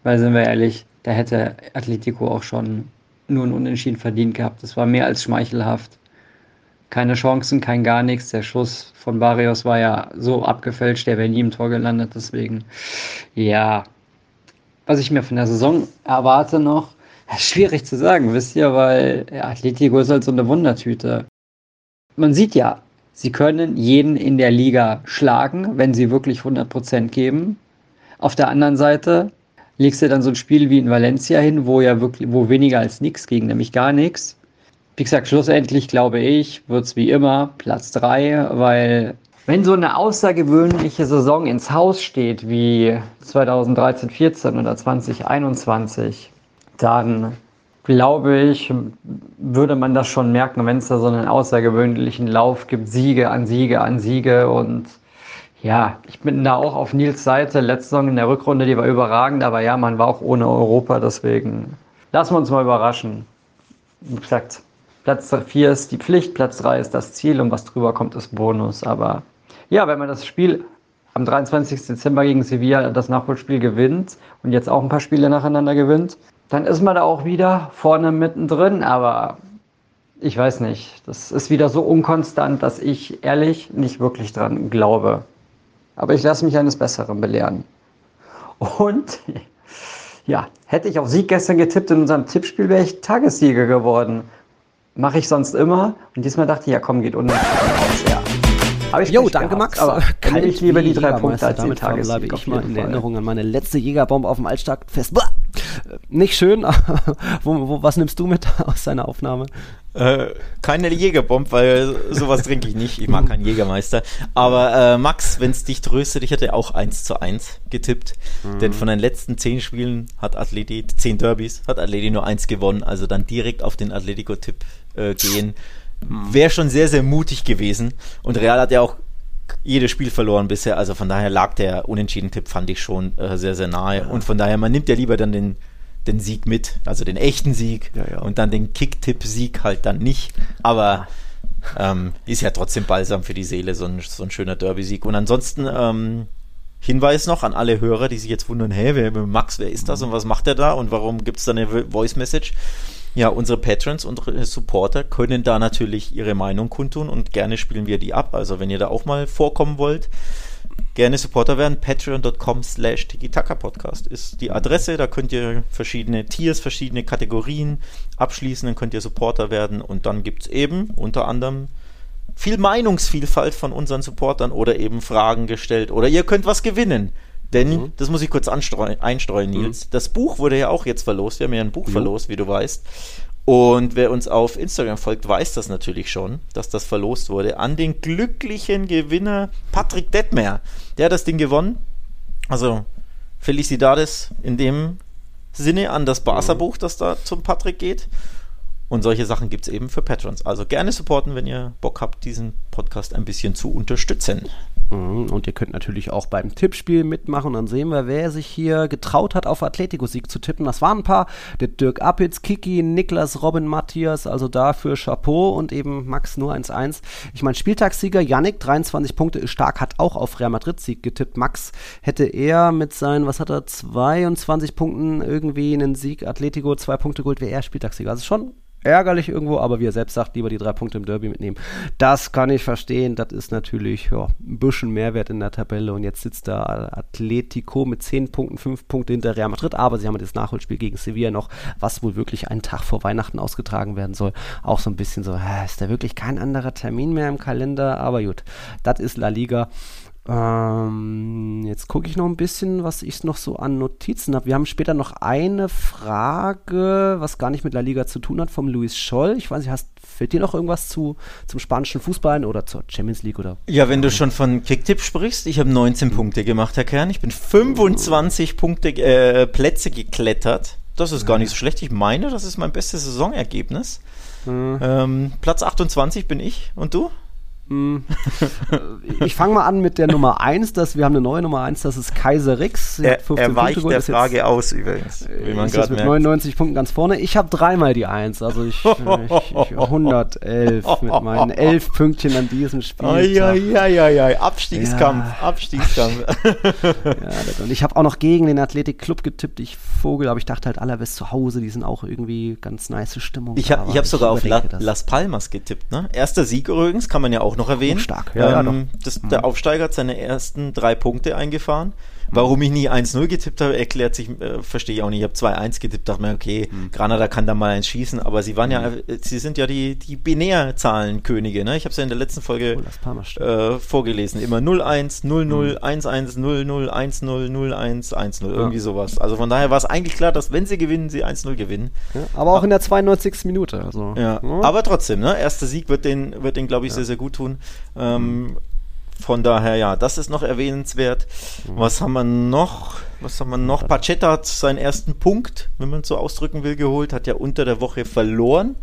Weil, sind wir ehrlich, da hätte Atletico auch schon nur ein Unentschieden verdient gehabt. Das war mehr als schmeichelhaft. Keine Chancen, kein gar nichts. Der Schuss von Barrios war ja so abgefälscht, der wäre nie im Tor gelandet. Deswegen, ja. Was ich mir von der Saison erwarte noch, schwierig zu sagen, wisst ihr, weil ja, Atletico ist halt so eine Wundertüte. Man sieht ja, Sie können jeden in der Liga schlagen, wenn sie wirklich 100% geben. Auf der anderen Seite legst du dann so ein Spiel wie in Valencia hin, wo ja wirklich, wo weniger als nichts ging, nämlich gar nichts. Wie gesagt, schlussendlich glaube ich, wird es wie immer Platz 3, weil wenn so eine außergewöhnliche Saison ins Haus steht wie 2013, 14 oder 2021, dann glaube ich, würde man das schon merken, wenn es da so einen außergewöhnlichen Lauf gibt, Siege an Siege an Siege und ja, ich bin da auch auf Nils Seite. Letzte Saison in der Rückrunde, die war überragend, aber ja, man war auch ohne Europa, deswegen lassen wir uns mal überraschen. Wie gesagt, Platz 4 ist die Pflicht, Platz 3 ist das Ziel und was drüber kommt, ist Bonus. Aber ja, wenn man das Spiel am 23. Dezember gegen Sevilla das Nachholspiel gewinnt und jetzt auch ein paar Spiele nacheinander gewinnt, dann ist man da auch wieder vorne mittendrin. Aber ich weiß nicht, das ist wieder so unkonstant, dass ich ehrlich nicht wirklich dran glaube. Aber ich lasse mich eines Besseren belehren. Und ja, hätte ich auf Sieg gestern getippt in unserem Tippspiel, wäre ich Tagessieger geworden. Mache ich sonst immer. Und diesmal dachte ich, ja komm, geht unentschieden aus. Ja. Habe ich Jo, danke gehabt, Max. Aber Kalt ich lieber die drei Punkte als Damit bleibe ich mal in Erinnerung an meine letzte Jägerbombe auf dem Altstadtfest. Boah! Nicht schön. wo, wo, was nimmst du mit aus seiner Aufnahme? Äh, keine Jägerbomb, weil sowas trinke ich nicht. Ich mag keinen Jägermeister. Aber äh, Max, wenn es dich tröstet, ich hätte auch 1 zu 1 getippt. Mhm. Denn von den letzten 10 Spielen hat Atleti, 10 Derbys, hat Atleti nur 1 gewonnen. Also dann direkt auf den Atletico-Tipp äh, gehen wäre schon sehr, sehr mutig gewesen. Und Real hat ja auch jedes Spiel verloren bisher. Also von daher lag der Unentschieden-Tipp, fand ich schon äh, sehr, sehr nahe. Ja. Und von daher, man nimmt ja lieber dann den, den Sieg mit, also den echten Sieg ja, ja. und dann den Kick-Tipp-Sieg halt dann nicht. Aber ähm, ist ja trotzdem balsam für die Seele, so ein, so ein schöner Derby-Sieg. Und ansonsten ähm, Hinweis noch an alle Hörer, die sich jetzt wundern, hä, wer, Max, wer ist das und was macht er da und warum gibt es da eine Voice-Message? Ja, unsere Patrons, unsere Supporter können da natürlich ihre Meinung kundtun und gerne spielen wir die ab. Also wenn ihr da auch mal vorkommen wollt, gerne Supporter werden. Patreon.com slash Podcast ist die Adresse. Da könnt ihr verschiedene Tiers, verschiedene Kategorien abschließen. Dann könnt ihr Supporter werden. Und dann gibt es eben unter anderem viel Meinungsvielfalt von unseren Supportern oder eben Fragen gestellt. Oder ihr könnt was gewinnen. Denn, mhm. das muss ich kurz einstreuen, Nils. Mhm. Das Buch wurde ja auch jetzt verlost. Wir haben ja ein Buch mhm. verlost, wie du weißt. Und wer uns auf Instagram folgt, weiß das natürlich schon, dass das verlost wurde. An den glücklichen Gewinner Patrick Detmer. Der hat das Ding gewonnen. Also, Felicidades in dem Sinne an das Barca-Buch, das da zum Patrick geht. Und solche Sachen gibt es eben für Patrons. Also gerne supporten, wenn ihr Bock habt, diesen Podcast ein bisschen zu unterstützen. Mhm, und ihr könnt natürlich auch beim Tippspiel mitmachen. Dann sehen wir, wer sich hier getraut hat, auf Atletico-Sieg zu tippen. Das waren ein paar. Der Dirk Appitz, Kiki, Niklas, Robin, Matthias. Also dafür Chapeau und eben Max nur 1-1. Ich meine, Spieltagssieger Yannick, 23 Punkte, ist stark, hat auch auf Real Madrid-Sieg getippt. Max hätte er mit seinen, was hat er, 22 Punkten irgendwie einen Sieg. Atletico, zwei Punkte Gold, wäre er Spieltagssieger. Also schon ärgerlich irgendwo, aber wie er selbst sagt, lieber die drei Punkte im Derby mitnehmen. Das kann ich verstehen. Das ist natürlich ja, ein bisschen Mehrwert in der Tabelle. Und jetzt sitzt da Atletico mit zehn Punkten, fünf Punkte hinter Real Madrid. Aber sie haben das Nachholspiel gegen Sevilla noch, was wohl wirklich einen Tag vor Weihnachten ausgetragen werden soll. Auch so ein bisschen so, ist da wirklich kein anderer Termin mehr im Kalender? Aber gut, das ist La Liga. Ähm, jetzt gucke ich noch ein bisschen, was ich noch so an Notizen habe. Wir haben später noch eine Frage, was gar nicht mit La Liga zu tun hat, vom Luis Scholl. Ich weiß nicht, hast, fällt dir noch irgendwas zu, zum spanischen Fußball oder zur Champions League oder? Ja, wenn du schon von Kicktipp sprichst, ich habe 19 mhm. Punkte gemacht, Herr Kern. Ich bin 25 mhm. Punkte, äh, Plätze geklettert. Das ist gar nicht so schlecht. Ich meine, das ist mein bestes Saisonergebnis. Mhm. Ähm, Platz 28 bin ich. Und du? Hm. ich fange mal an mit der Nummer 1, dass wir haben eine neue Nummer 1, das ist Kaiser Rix. Er, er weicht Punkte, der Frage jetzt, aus übrigens. Wie man ist jetzt mit merkt. 99 Punkten ganz vorne. Ich habe dreimal die 1, also ich, ich, ich 111 mit meinen 11 Pünktchen an diesem Spiel. Eieieiei, Abstiegskampf, ja. Abstiegskampf. ja, und ich habe auch noch gegen den Athletic Club getippt, ich Vogel, aber ich dachte halt, Alaves zu Hause, die sind auch irgendwie ganz nice Stimmung. Ich habe hab sogar auf La, Las Palmas getippt, ne? Erster Sieg übrigens, kann man ja auch auch noch erwähnen. Stark, ja, ähm, ja das, Der mhm. Aufsteiger hat seine ersten drei Punkte eingefahren. Warum ich nie 1-0 getippt habe, erklärt sich, äh, verstehe ich auch nicht. Ich habe 2-1 getippt, dachte mir, okay, mhm. Granada kann da mal eins schießen, aber sie waren ja, mhm. äh, sie sind ja die, die Binärzahlenkönige, ne? Ich habe es ja in der letzten Folge oh, äh, vorgelesen. Immer 0-1, 0-0, 1-1, 0-0, 1-0, 0-1, 1-0, irgendwie sowas. Also von daher war es eigentlich klar, dass wenn sie gewinnen, sie 1-0 gewinnen. Ja, aber auch in der 92. Minute. Also. Ja, aber trotzdem, ne? Erster Sieg wird den, wird den glaube ich, sehr, sehr gut tun. Ähm, von daher, ja, das ist noch erwähnenswert. Mhm. Was haben wir noch? Was haben wir noch? Pachetta hat seinen ersten Punkt, wenn man es so ausdrücken will, geholt. Hat ja unter der Woche verloren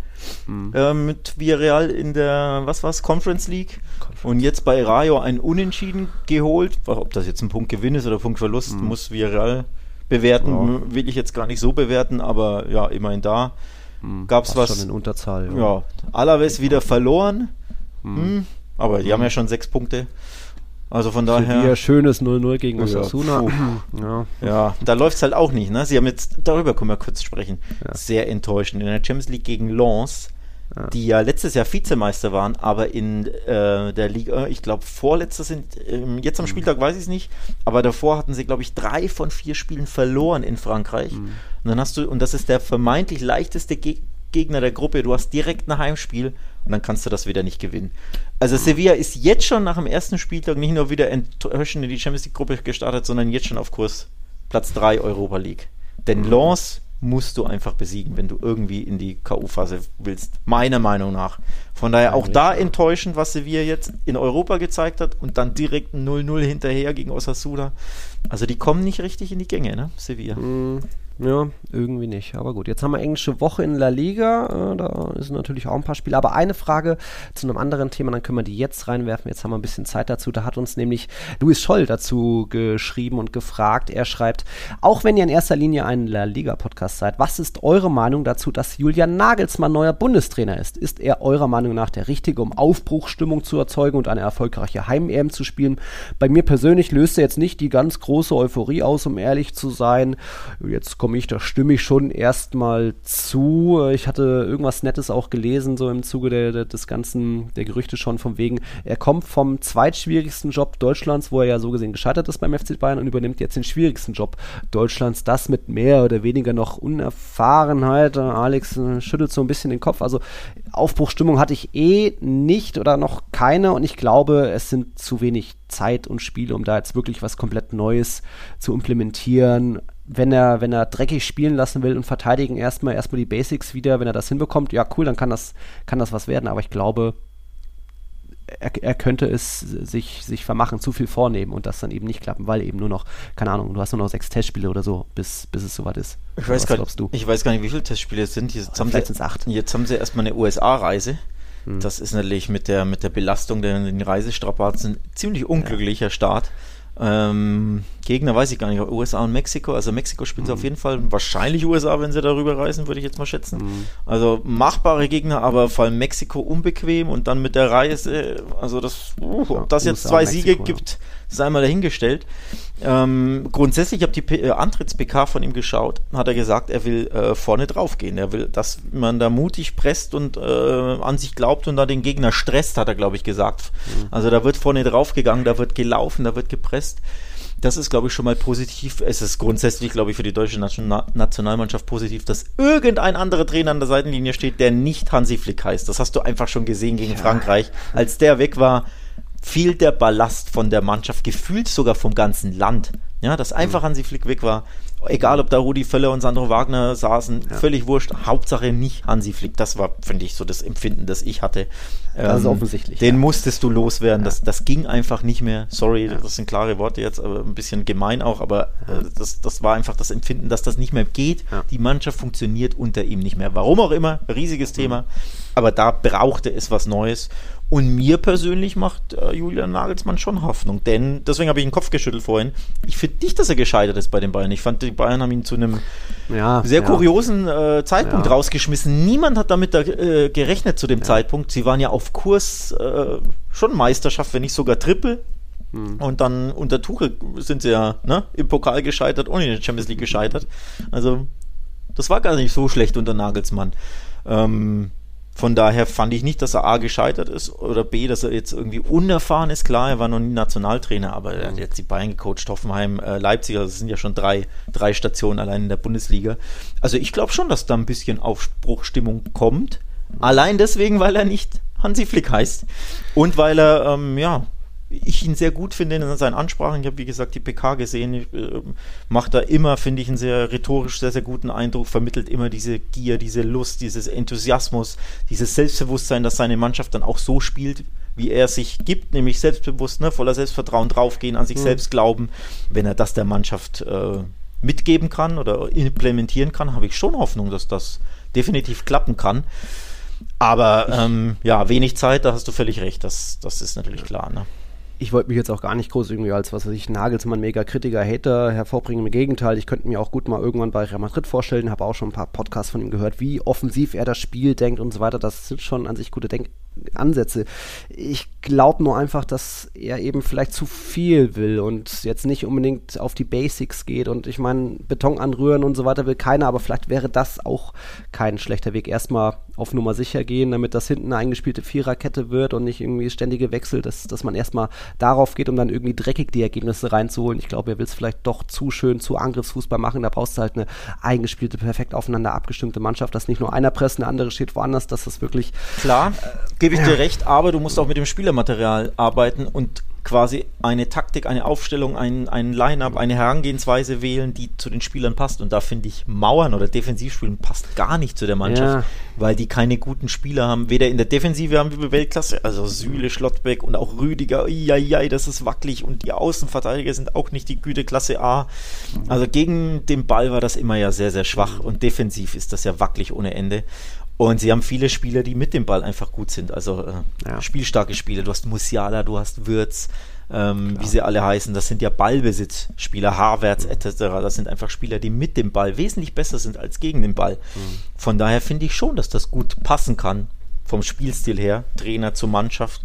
mhm. äh, mit Villarreal in der, was war's, Conference League. Conference. Und jetzt bei Rayo ein Unentschieden geholt. Ob das jetzt ein Punktgewinn ist oder Punktverlust, mhm. muss Villarreal bewerten. Ja. Will ich jetzt gar nicht so bewerten, aber ja, immerhin da. Mhm. Gab es was. Schon in Unterzahl. Ja, ja Alaves wieder verloren. Mhm. Aber die haben ja schon sechs Punkte. Also von daher. Sevilla schönes 0-0 gegen Osasuna. Ja, ja. ja da läuft es halt auch nicht. Ne? Sie haben jetzt, darüber können wir kurz sprechen, ja. sehr enttäuschend. In der Champions League gegen Lens, ja. die ja letztes Jahr Vizemeister waren, aber in äh, der Liga, ich glaube, vorletzter sind, äh, jetzt am mhm. Spieltag weiß ich es nicht, aber davor hatten sie, glaube ich, drei von vier Spielen verloren in Frankreich. Mhm. Und dann hast du, und das ist der vermeintlich leichteste Ge Gegner der Gruppe, du hast direkt ein Heimspiel und dann kannst du das wieder nicht gewinnen. Also Sevilla ist jetzt schon nach dem ersten Spieltag nicht nur wieder enttäuschend in die Champions League Gruppe gestartet, sondern jetzt schon auf Kurs Platz 3 Europa League. Denn Lens musst du einfach besiegen, wenn du irgendwie in die K.O.-Phase willst, meiner Meinung nach. Von daher auch da enttäuschend, was Sevilla jetzt in Europa gezeigt hat und dann direkt ein 0-0 hinterher gegen Osasuna. Also die kommen nicht richtig in die Gänge, ne, Sevilla. Mm, ja, irgendwie nicht. Aber gut, jetzt haben wir englische Woche in La Liga. Äh, da ist natürlich auch ein paar Spiele. Aber eine Frage zu einem anderen Thema, dann können wir die jetzt reinwerfen. Jetzt haben wir ein bisschen Zeit dazu. Da hat uns nämlich Luis Scholl dazu geschrieben und gefragt. Er schreibt, auch wenn ihr in erster Linie ein La Liga-Podcast seid, was ist eure Meinung dazu, dass Julian Nagelsmann neuer Bundestrainer ist? Ist er eurer Meinung nach der Richtige, um Aufbruchstimmung zu erzeugen und eine erfolgreiche Heim-EM zu spielen? Bei mir persönlich löst er jetzt nicht die ganz große Euphorie aus, um ehrlich zu sein. Jetzt kommt mich, da stimme ich schon erstmal zu. Ich hatte irgendwas Nettes auch gelesen, so im Zuge der, der, des ganzen, der Gerüchte schon von wegen, er kommt vom zweitschwierigsten Job Deutschlands, wo er ja so gesehen gescheitert ist beim FC Bayern und übernimmt jetzt den schwierigsten Job Deutschlands. Das mit mehr oder weniger noch Unerfahrenheit. Alex äh, schüttelt so ein bisschen den Kopf. Also Aufbruchstimmung hatte ich eh nicht oder noch keine und ich glaube, es sind zu wenig Zeit und Spiele, um da jetzt wirklich was komplett Neues zu implementieren wenn er, wenn er dreckig spielen lassen will und verteidigen erstmal erstmal die Basics wieder, wenn er das hinbekommt, ja cool, dann kann das, kann das was werden. Aber ich glaube, er, er, könnte es sich, sich vermachen, zu viel vornehmen und das dann eben nicht klappen, weil eben nur noch, keine Ahnung, du hast nur noch sechs Testspiele oder so, bis, bis es soweit ist. Ich weiß, gar, du? ich weiß gar nicht, wie viele Testspiele es sind. Jetzt haben, sie, acht. jetzt haben sie erstmal eine USA-Reise. Hm. Das ist natürlich mit der, mit der Belastung der den Reisestrapazen ziemlich unglücklicher ja. Start. Ähm, Gegner weiß ich gar nicht, USA und Mexiko. Also Mexiko spielt mhm. auf jeden Fall wahrscheinlich USA, wenn sie darüber reisen, würde ich jetzt mal schätzen. Mhm. Also machbare Gegner, aber vor allem Mexiko unbequem und dann mit der Reise, also das, uh, ob das jetzt zwei Mexiko, Siege gibt, sei mal dahingestellt. Ähm, grundsätzlich, ich habe die äh, Antritts-PK von ihm geschaut, hat er gesagt, er will äh, vorne drauf gehen. Er will, dass man da mutig presst und äh, an sich glaubt und da den Gegner stresst, hat er, glaube ich, gesagt. Mhm. Also da wird vorne drauf gegangen, da wird gelaufen, da wird gepresst. Das ist, glaube ich, schon mal positiv. Es ist grundsätzlich, glaube ich, für die deutsche Nationalmannschaft positiv, dass irgendein anderer Trainer an der Seitenlinie steht, der nicht Hansi Flick heißt. Das hast du einfach schon gesehen gegen ja. Frankreich. Als der weg war, fiel der Ballast von der Mannschaft, gefühlt sogar vom ganzen Land. Ja, dass einfach mhm. Hansi Flick weg war. Egal, ob da Rudi Völler und Sandro Wagner saßen, ja. völlig wurscht. Hauptsache nicht Hansi Flick. Das war, finde ich, so das Empfinden, das ich hatte. Das ähm, ist offensichtlich. Den ja. musstest du loswerden. Ja. Das, das ging einfach nicht mehr. Sorry, das sind klare Worte jetzt, aber ein bisschen gemein auch. Aber äh, das, das war einfach das Empfinden, dass das nicht mehr geht. Die Mannschaft funktioniert unter ihm nicht mehr. Warum auch immer, riesiges Thema. Mhm. Aber da brauchte es was Neues. Und mir persönlich macht äh, Julian Nagelsmann schon Hoffnung, denn deswegen habe ich den Kopf geschüttelt vorhin. Ich finde nicht, dass er gescheitert ist bei den Bayern. Ich fand, die Bayern haben ihn zu einem ja, sehr ja. kuriosen äh, Zeitpunkt ja. rausgeschmissen. Niemand hat damit da, äh, gerechnet zu dem Zeitpunkt. Sie waren ja auf Kurs äh, schon Meisterschaft, wenn nicht sogar Triple. Hm. Und dann unter Tuchel sind sie ja ne, im Pokal gescheitert und in der Champions League gescheitert. Also das war gar nicht so schlecht unter Nagelsmann. Ähm, von daher fand ich nicht, dass er A gescheitert ist oder B, dass er jetzt irgendwie unerfahren ist. Klar, er war noch nie Nationaltrainer, aber er hat jetzt die Bayern gecoacht, Hoffenheim, äh, Leipzig, also es sind ja schon drei, drei Stationen allein in der Bundesliga. Also ich glaube schon, dass da ein bisschen Aufbruchstimmung kommt. Allein deswegen, weil er nicht Hansi Flick heißt und weil er, ähm, ja, ich ihn sehr gut finde in seinen Ansprachen. Ich habe, wie gesagt, die PK gesehen. Ich, äh, macht da immer, finde ich, einen sehr rhetorisch sehr, sehr guten Eindruck, vermittelt immer diese Gier, diese Lust, dieses Enthusiasmus, dieses Selbstbewusstsein, dass seine Mannschaft dann auch so spielt, wie er sich gibt, nämlich selbstbewusst, ne, voller Selbstvertrauen draufgehen, an sich mhm. selbst glauben, wenn er das der Mannschaft äh, mitgeben kann oder implementieren kann, habe ich schon Hoffnung, dass das definitiv klappen kann. Aber ähm, ja, wenig Zeit, da hast du völlig recht, das, das ist natürlich klar. Ne? Ich wollte mich jetzt auch gar nicht groß irgendwie als, was weiß ich, Nagelsmann, Mega-Kritiker, Hater hervorbringen. Im Gegenteil, ich könnte mir auch gut mal irgendwann bei Real Madrid vorstellen, habe auch schon ein paar Podcasts von ihm gehört, wie offensiv er das Spiel denkt und so weiter. Das sind schon an sich gute Denk Ansätze. Ich glaube nur einfach, dass er eben vielleicht zu viel will und jetzt nicht unbedingt auf die Basics geht. Und ich meine, Beton anrühren und so weiter will keiner, aber vielleicht wäre das auch kein schlechter Weg. Erstmal auf Nummer sicher gehen, damit das hinten eine eingespielte Viererkette wird und nicht irgendwie ständige Wechsel, dass, dass man erstmal darauf geht, um dann irgendwie dreckig die Ergebnisse reinzuholen. Ich glaube, er will es vielleicht doch zu schön, zu Angriffsfußball machen. Da brauchst du halt eine eingespielte, perfekt aufeinander abgestimmte Mannschaft, dass nicht nur einer presst, eine andere steht woanders, dass das wirklich. Klar. Äh, gebe ich dir recht, aber du musst auch mit dem Spielermaterial arbeiten und quasi eine Taktik, eine Aufstellung, ein, ein Line-up, eine Herangehensweise wählen, die zu den Spielern passt. Und da finde ich, Mauern oder Defensivspielen passt gar nicht zu der Mannschaft, ja. weil die keine guten Spieler haben. Weder in der Defensive haben wir Weltklasse, also Süle, Schlottbeck und auch Rüdiger, ja, das ist wackelig. Und die Außenverteidiger sind auch nicht die Güteklasse A. Also gegen den Ball war das immer ja sehr, sehr schwach und defensiv ist das ja wackelig ohne Ende. Und sie haben viele Spieler, die mit dem Ball einfach gut sind. Also äh, ja. spielstarke Spieler. Du hast Musiala, du hast Würz, ähm, wie sie alle heißen. Das sind ja Ballbesitzspieler, Havertz mhm. etc. Das sind einfach Spieler, die mit dem Ball wesentlich besser sind als gegen den Ball. Mhm. Von daher finde ich schon, dass das gut passen kann. Vom Spielstil her, Trainer zur Mannschaft.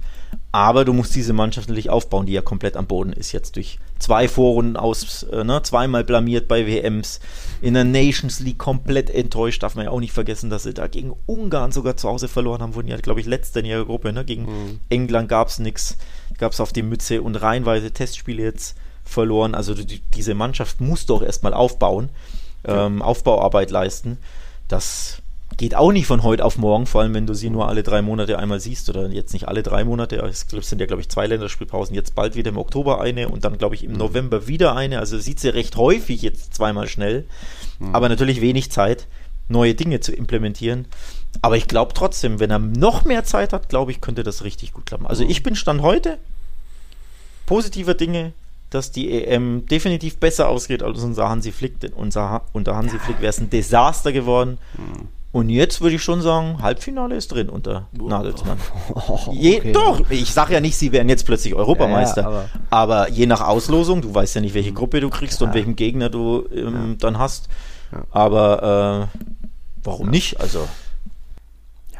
Aber du musst diese Mannschaft natürlich aufbauen, die ja komplett am Boden ist jetzt durch zwei Vorrunden aus, äh, ne, zweimal blamiert bei WMs, in der Nations League komplett enttäuscht, darf man ja auch nicht vergessen, dass sie da gegen Ungarn sogar zu Hause verloren haben, wurden ja, glaube ich, letzter in ihrer Gruppe, ne, gegen mhm. England gab es nichts, gab es auf die Mütze und reihenweise Testspiele jetzt verloren, also die, diese Mannschaft muss doch erstmal aufbauen, ähm, Aufbauarbeit leisten, das geht auch nicht von heute auf morgen, vor allem wenn du sie nur alle drei Monate einmal siehst oder jetzt nicht alle drei Monate. Es sind ja, glaube ich, zwei Länderspielpausen. Jetzt bald wieder im Oktober eine und dann, glaube ich, im mhm. November wieder eine. Also sieht sie recht häufig jetzt zweimal schnell, mhm. aber natürlich wenig Zeit, neue Dinge zu implementieren. Aber ich glaube trotzdem, wenn er noch mehr Zeit hat, glaube ich, könnte das richtig gut klappen. Also mhm. ich bin Stand heute positiver Dinge, dass die EM definitiv besser ausgeht als unser Hansi Flick. Denn unser, unter Hansi Flick wäre es ein Desaster geworden. Mhm. Und jetzt würde ich schon sagen, Halbfinale ist drin unter Nagelsmann. Oh, je, okay. Doch, ich sage ja nicht, sie wären jetzt plötzlich Europameister. Ja, aber, aber, je nach Auslosung, du weißt ja nicht, welche Gruppe du kriegst ja. und welchen Gegner du ähm, ja. dann hast. Aber äh, warum nicht? Also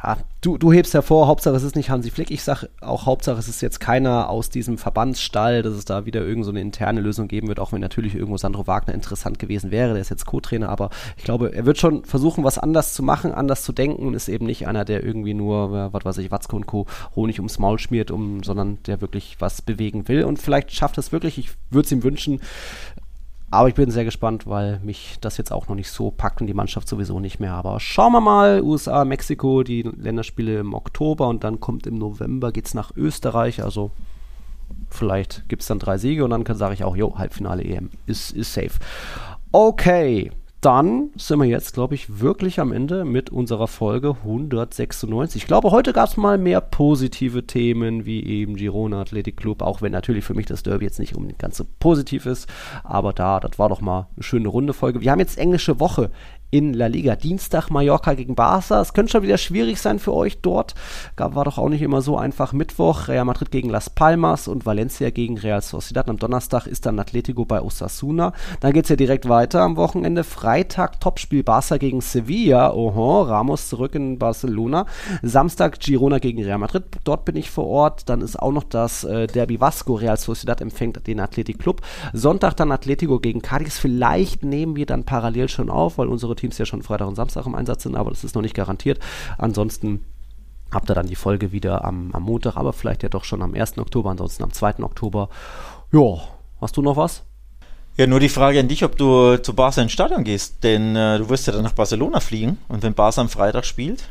ja, du, du hebst hervor, Hauptsache es ist nicht Hansi Flick. Ich sage auch, Hauptsache es ist jetzt keiner aus diesem Verbandsstall, dass es da wieder irgendeine so interne Lösung geben wird, auch wenn natürlich irgendwo Sandro Wagner interessant gewesen wäre. Der ist jetzt Co-Trainer, aber ich glaube, er wird schon versuchen, was anders zu machen, anders zu denken und ist eben nicht einer, der irgendwie nur, was weiß ich, Watzke und Co. Honig ums Maul schmiert, um, sondern der wirklich was bewegen will. Und vielleicht schafft es wirklich, ich würde es ihm wünschen, aber ich bin sehr gespannt, weil mich das jetzt auch noch nicht so packt und die Mannschaft sowieso nicht mehr. Aber schauen wir mal, USA, Mexiko, die Länderspiele im Oktober und dann kommt im November, geht es nach Österreich. Also vielleicht gibt es dann drei Siege und dann sage ich auch, jo, Halbfinale EM ist, ist safe. Okay, dann sind wir jetzt, glaube ich, wirklich am Ende mit unserer Folge 196. Ich glaube, heute gab es mal mehr positive Themen, wie eben Girona Athletic Club, auch wenn natürlich für mich das Derby jetzt nicht unbedingt ganz so positiv ist. Aber da, das war doch mal eine schöne runde Folge. Wir haben jetzt englische Woche in La Liga. Dienstag Mallorca gegen Barca. Es könnte schon wieder schwierig sein für euch dort. War doch auch nicht immer so einfach. Mittwoch Real Madrid gegen Las Palmas und Valencia gegen Real Sociedad. Am Donnerstag ist dann Atletico bei Osasuna. Dann geht es ja direkt weiter am Wochenende. Freitag Topspiel Barca gegen Sevilla. Oho, Ramos zurück in Barcelona. Samstag Girona gegen Real Madrid. Dort bin ich vor Ort. Dann ist auch noch das äh, Derby Vasco. Real Sociedad empfängt den Athletic Club. Sonntag dann Atletico gegen Cadiz. Vielleicht nehmen wir dann parallel schon auf, weil unsere Teams ja schon Freitag und Samstag im Einsatz sind, aber das ist noch nicht garantiert. Ansonsten habt ihr dann die Folge wieder am, am Montag, aber vielleicht ja doch schon am 1. Oktober, ansonsten am 2. Oktober. Ja, hast du noch was? Ja, nur die Frage an dich, ob du zu Barca ins Stadion gehst, denn äh, du wirst ja dann nach Barcelona fliegen und wenn Barca am Freitag spielt,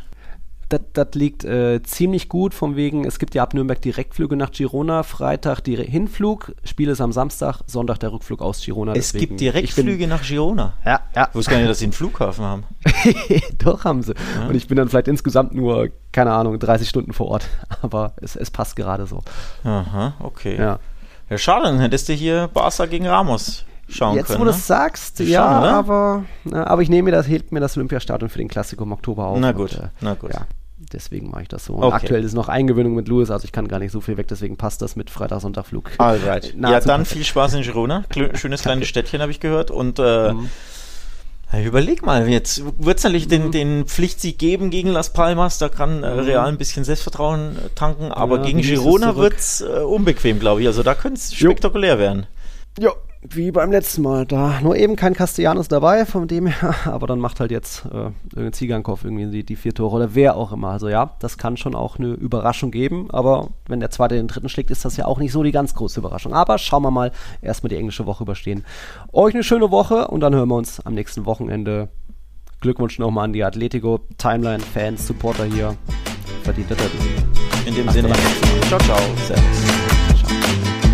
das liegt äh, ziemlich gut, von wegen, es gibt ja ab Nürnberg Direktflüge nach Girona, Freitag die Hinflug, Spiel ist am Samstag, Sonntag der Rückflug aus Girona. Es deswegen, gibt Direktflüge nach Girona. Ja, ja. Ich wusste gar nicht, dass sie einen Flughafen haben. Doch, haben sie. Ja. Und ich bin dann vielleicht insgesamt nur, keine Ahnung, 30 Stunden vor Ort. Aber es, es passt gerade so. Aha, okay. Ja. ja, schade, dann hättest du hier Barca gegen Ramos schauen Jetzt, können. Jetzt, wo du es sagst, Schauen, ja, oder? aber, na, aber ich nehme mir das, hebt mir das Olympiastadion für den Klassiko im Oktober auf. Na gut, und, äh, na gut. Ja, deswegen mache ich das so. Und Okay. aktuell ist noch Eingewöhnung mit Louis, also ich kann gar nicht so viel weg, deswegen passt das mit Freitag, Sonntag Flug. Alright. Ja, dann viel Spaß in Girona. Schönes kleines Städtchen, habe ich gehört. Und äh, Mhm. überleg mal, jetzt wird es natürlich den, den Pflichtsieg geben gegen Las Palmas. Da kann äh, Real ein bisschen Selbstvertrauen äh, tanken. Aber Ja, gegen Girona wird es äh, unbequem, glaube ich. Also da könnte es Jo. spektakulär werden. Ja, wie beim letzten Mal. Da nur eben kein Castellanos dabei, von dem her, aber dann macht halt jetzt äh, irgendein Zigankopf irgendwie die, die vier Tore oder wer auch immer. Also ja, das kann schon auch eine Überraschung geben, aber wenn der zweite den dritten schlägt, ist das ja auch nicht so die ganz große Überraschung. Aber schauen wir mal, erstmal die englische Woche überstehen. Euch eine schöne Woche und dann hören wir uns am nächsten Wochenende. Glückwunsch nochmal an die Atletico, Timeline, Fans, Supporter hier. Verdient das. In dem Sinne, ciao, ciao. Servus.